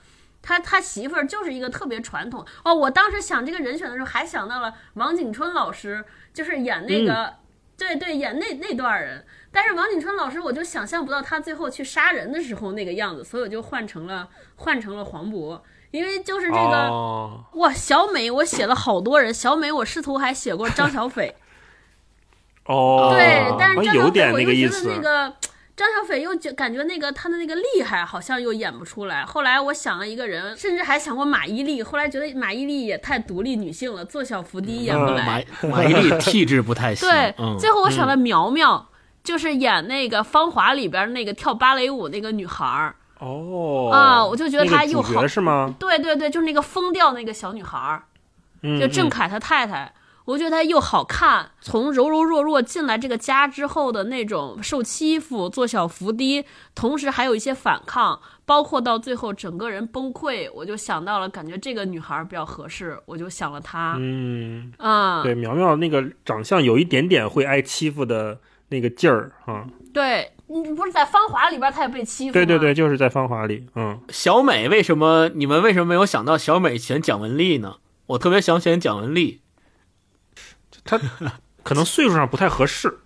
他他媳妇儿就是一个特别传统哦，我当时想这个人选的时候，还想到了王景春老师，就是演那个，嗯对对，演那那段人。但是王景春老师，我就想象不到他最后去杀人的时候那个样子，所以我就换成了换成了黄渤，因为就是这个、哦哇，小美我写了好多人，小美我试图还写过张小斐，哦，对，但是张小斐我又觉得。那个张小斐又觉感觉那个他的那个厉害好像又演不出来。后来我想了一个人，甚至还想过马伊琍，后来觉得马伊琍也太独立女性了，做小伏低演不嗯来。马马伊琍 气质不太行。对，嗯，最后我想了苗苗，就是演那个《芳华》里边那个跳芭蕾舞那个女孩儿。哦啊我就觉得她又好是吗？对对对，就是那个疯掉那个小女孩就郑恺他太太，我觉得她又好看，从柔柔弱弱进来这个家之后的那种受欺负、做小伏低，同时还有一些反抗，包括到最后整个人崩溃，我就想到了，感觉这个女孩比较合适，我就想了她。嗯，啊、对，苗苗那个长相有一点点会挨欺负的那个劲儿啊。对，你不是在《芳华》里边她也被欺负？对对对，就是在《芳华》里，嗯，小美为什么你们为什么没有想到小美选蒋雯丽呢？我特别想选蒋雯丽，他可能岁数上不太合适。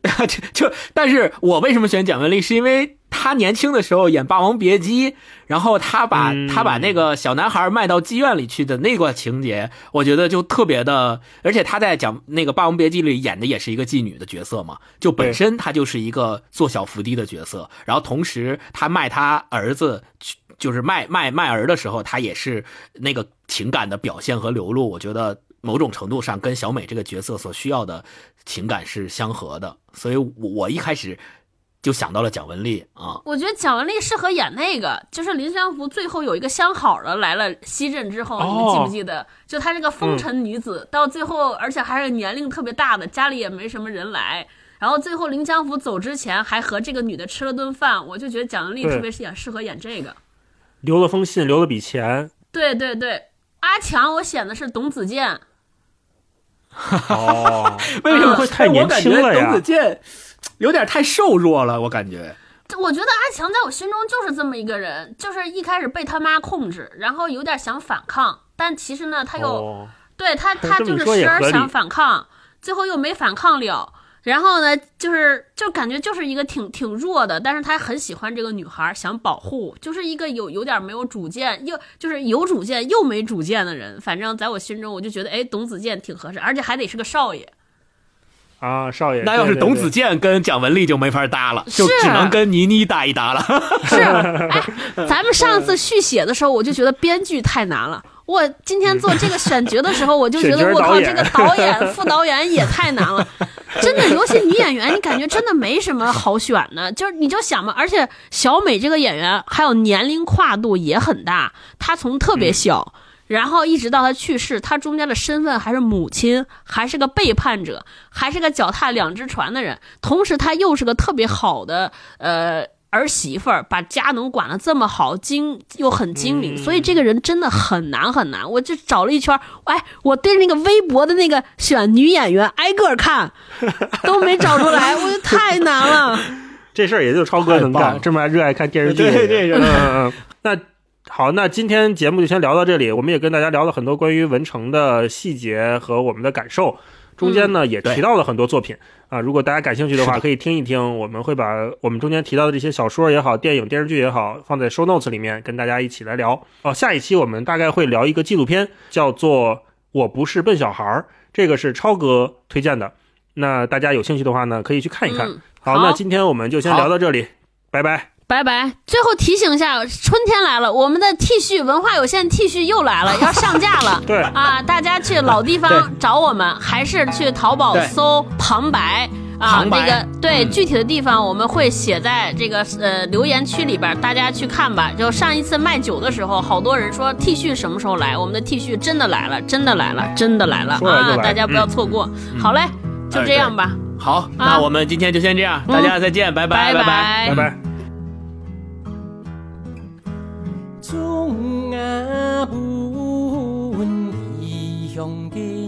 就就，但是我为什么选蒋雯丽？是因为她年轻的时候演《霸王别姬》，然后她把、嗯她把那个小男孩卖到妓院里去的那个情节，我觉得就特别的，而且她在讲那个《霸王别姬》里演的也是一个妓女的角色嘛，就本身她就是一个做小伏低的角色，然后同时她卖她儿子去。就是卖卖卖儿的时候，她也是那个情感的表现和流露，我觉得某种程度上跟小美这个角色所需要的情感是相合的，所以我我一开始就想到了蒋雯丽啊，我觉得蒋雯丽适合演那个，就是林祥福最后有一个相好的来了西镇之后，你们记不记得？就她这个风尘女子，到最后而且还是年龄特别大的，家里也没什么人来。然后最后林祥福走之前还和这个女的吃了顿饭，我就觉得蒋雯丽特别是演适合演这个。留了封信，留了笔钱。对对对，阿强我选的是董子健，哦，为什么会太年轻了呀我感觉董子健有点太瘦弱了，我感觉。我觉得阿强在我心中就是这么一个人，就是一开始被他妈控制，然后有点想反抗，但其实呢他又、哦对他，他就是时而想反抗，最后又没反抗了。然后呢，就是就感觉就是一个挺挺弱的，但是他很喜欢这个女孩，想保护，就是一个有有点没有主见，又就是有主见又没主见的人。反正在我心中，我就觉得，哎，董子健挺合适，而且还得是个少爷。啊，少爷，那要是董子健跟蒋雯丽就没法搭了，就是只能跟倪妮搭一搭了。是，哎，咱们上次续写的时候，我就觉得编剧太难了。我今天做这个选角的时候，我就觉得我靠，这个导演、副导演也太难了。真的，尤其女演员，你感觉真的没什么好选的。就是你就想嘛，而且小美这个演员还有年龄跨度也很大，她从特别小。然后一直到她去世，她中间的身份还是母亲，还是个背叛者，还是个脚踏两只船的人，同时她又是个特别好的呃儿媳妇儿，把家能管得这么好，精又很精明，所以这个人真的很难很难。我就找了一圈儿，哎，我对着那个微博的那个选女演员挨个看，都没找出来，我就太难了。这事儿也就超哥能干，这么热爱看电视剧。对对对嗯嗯嗯。那好，那今天节目就先聊到这里。我们也跟大家聊了很多关于文成的细节和我们的感受，中间呢、也提到了很多作品啊。如果大家感兴趣的话，可以听一听。我们会把我们中间提到的这些小说也好、电影、电视剧也好，放在 show notes 里面跟大家一起来聊。哦，下一期我们大概会聊一个纪录片，叫做《我不是笨小孩儿》，这个是超哥推荐的。那大家有兴趣的话呢，可以去看一看。嗯好，好那今天我们就先聊到这里，拜拜。拜拜。最后提醒一下，春天来了，我们的 T 恤文化有限 T 恤又来了，要上架了。对啊，大家去老地方找我们，还是去淘宝搜旁白。啊，旁白那个对嗯具体的地方我们会写在这个呃留言区里边，大家去看吧。就上一次卖酒的时候，好多人说 T 恤什么时候来？我们的 T 恤真的来了，真的来了，真的来了啊！大家不要错过。好嘞，就这样吧，好，那我们今天就先这样，大家再见，拜拜拜拜。拜拜。总啊，阮异乡的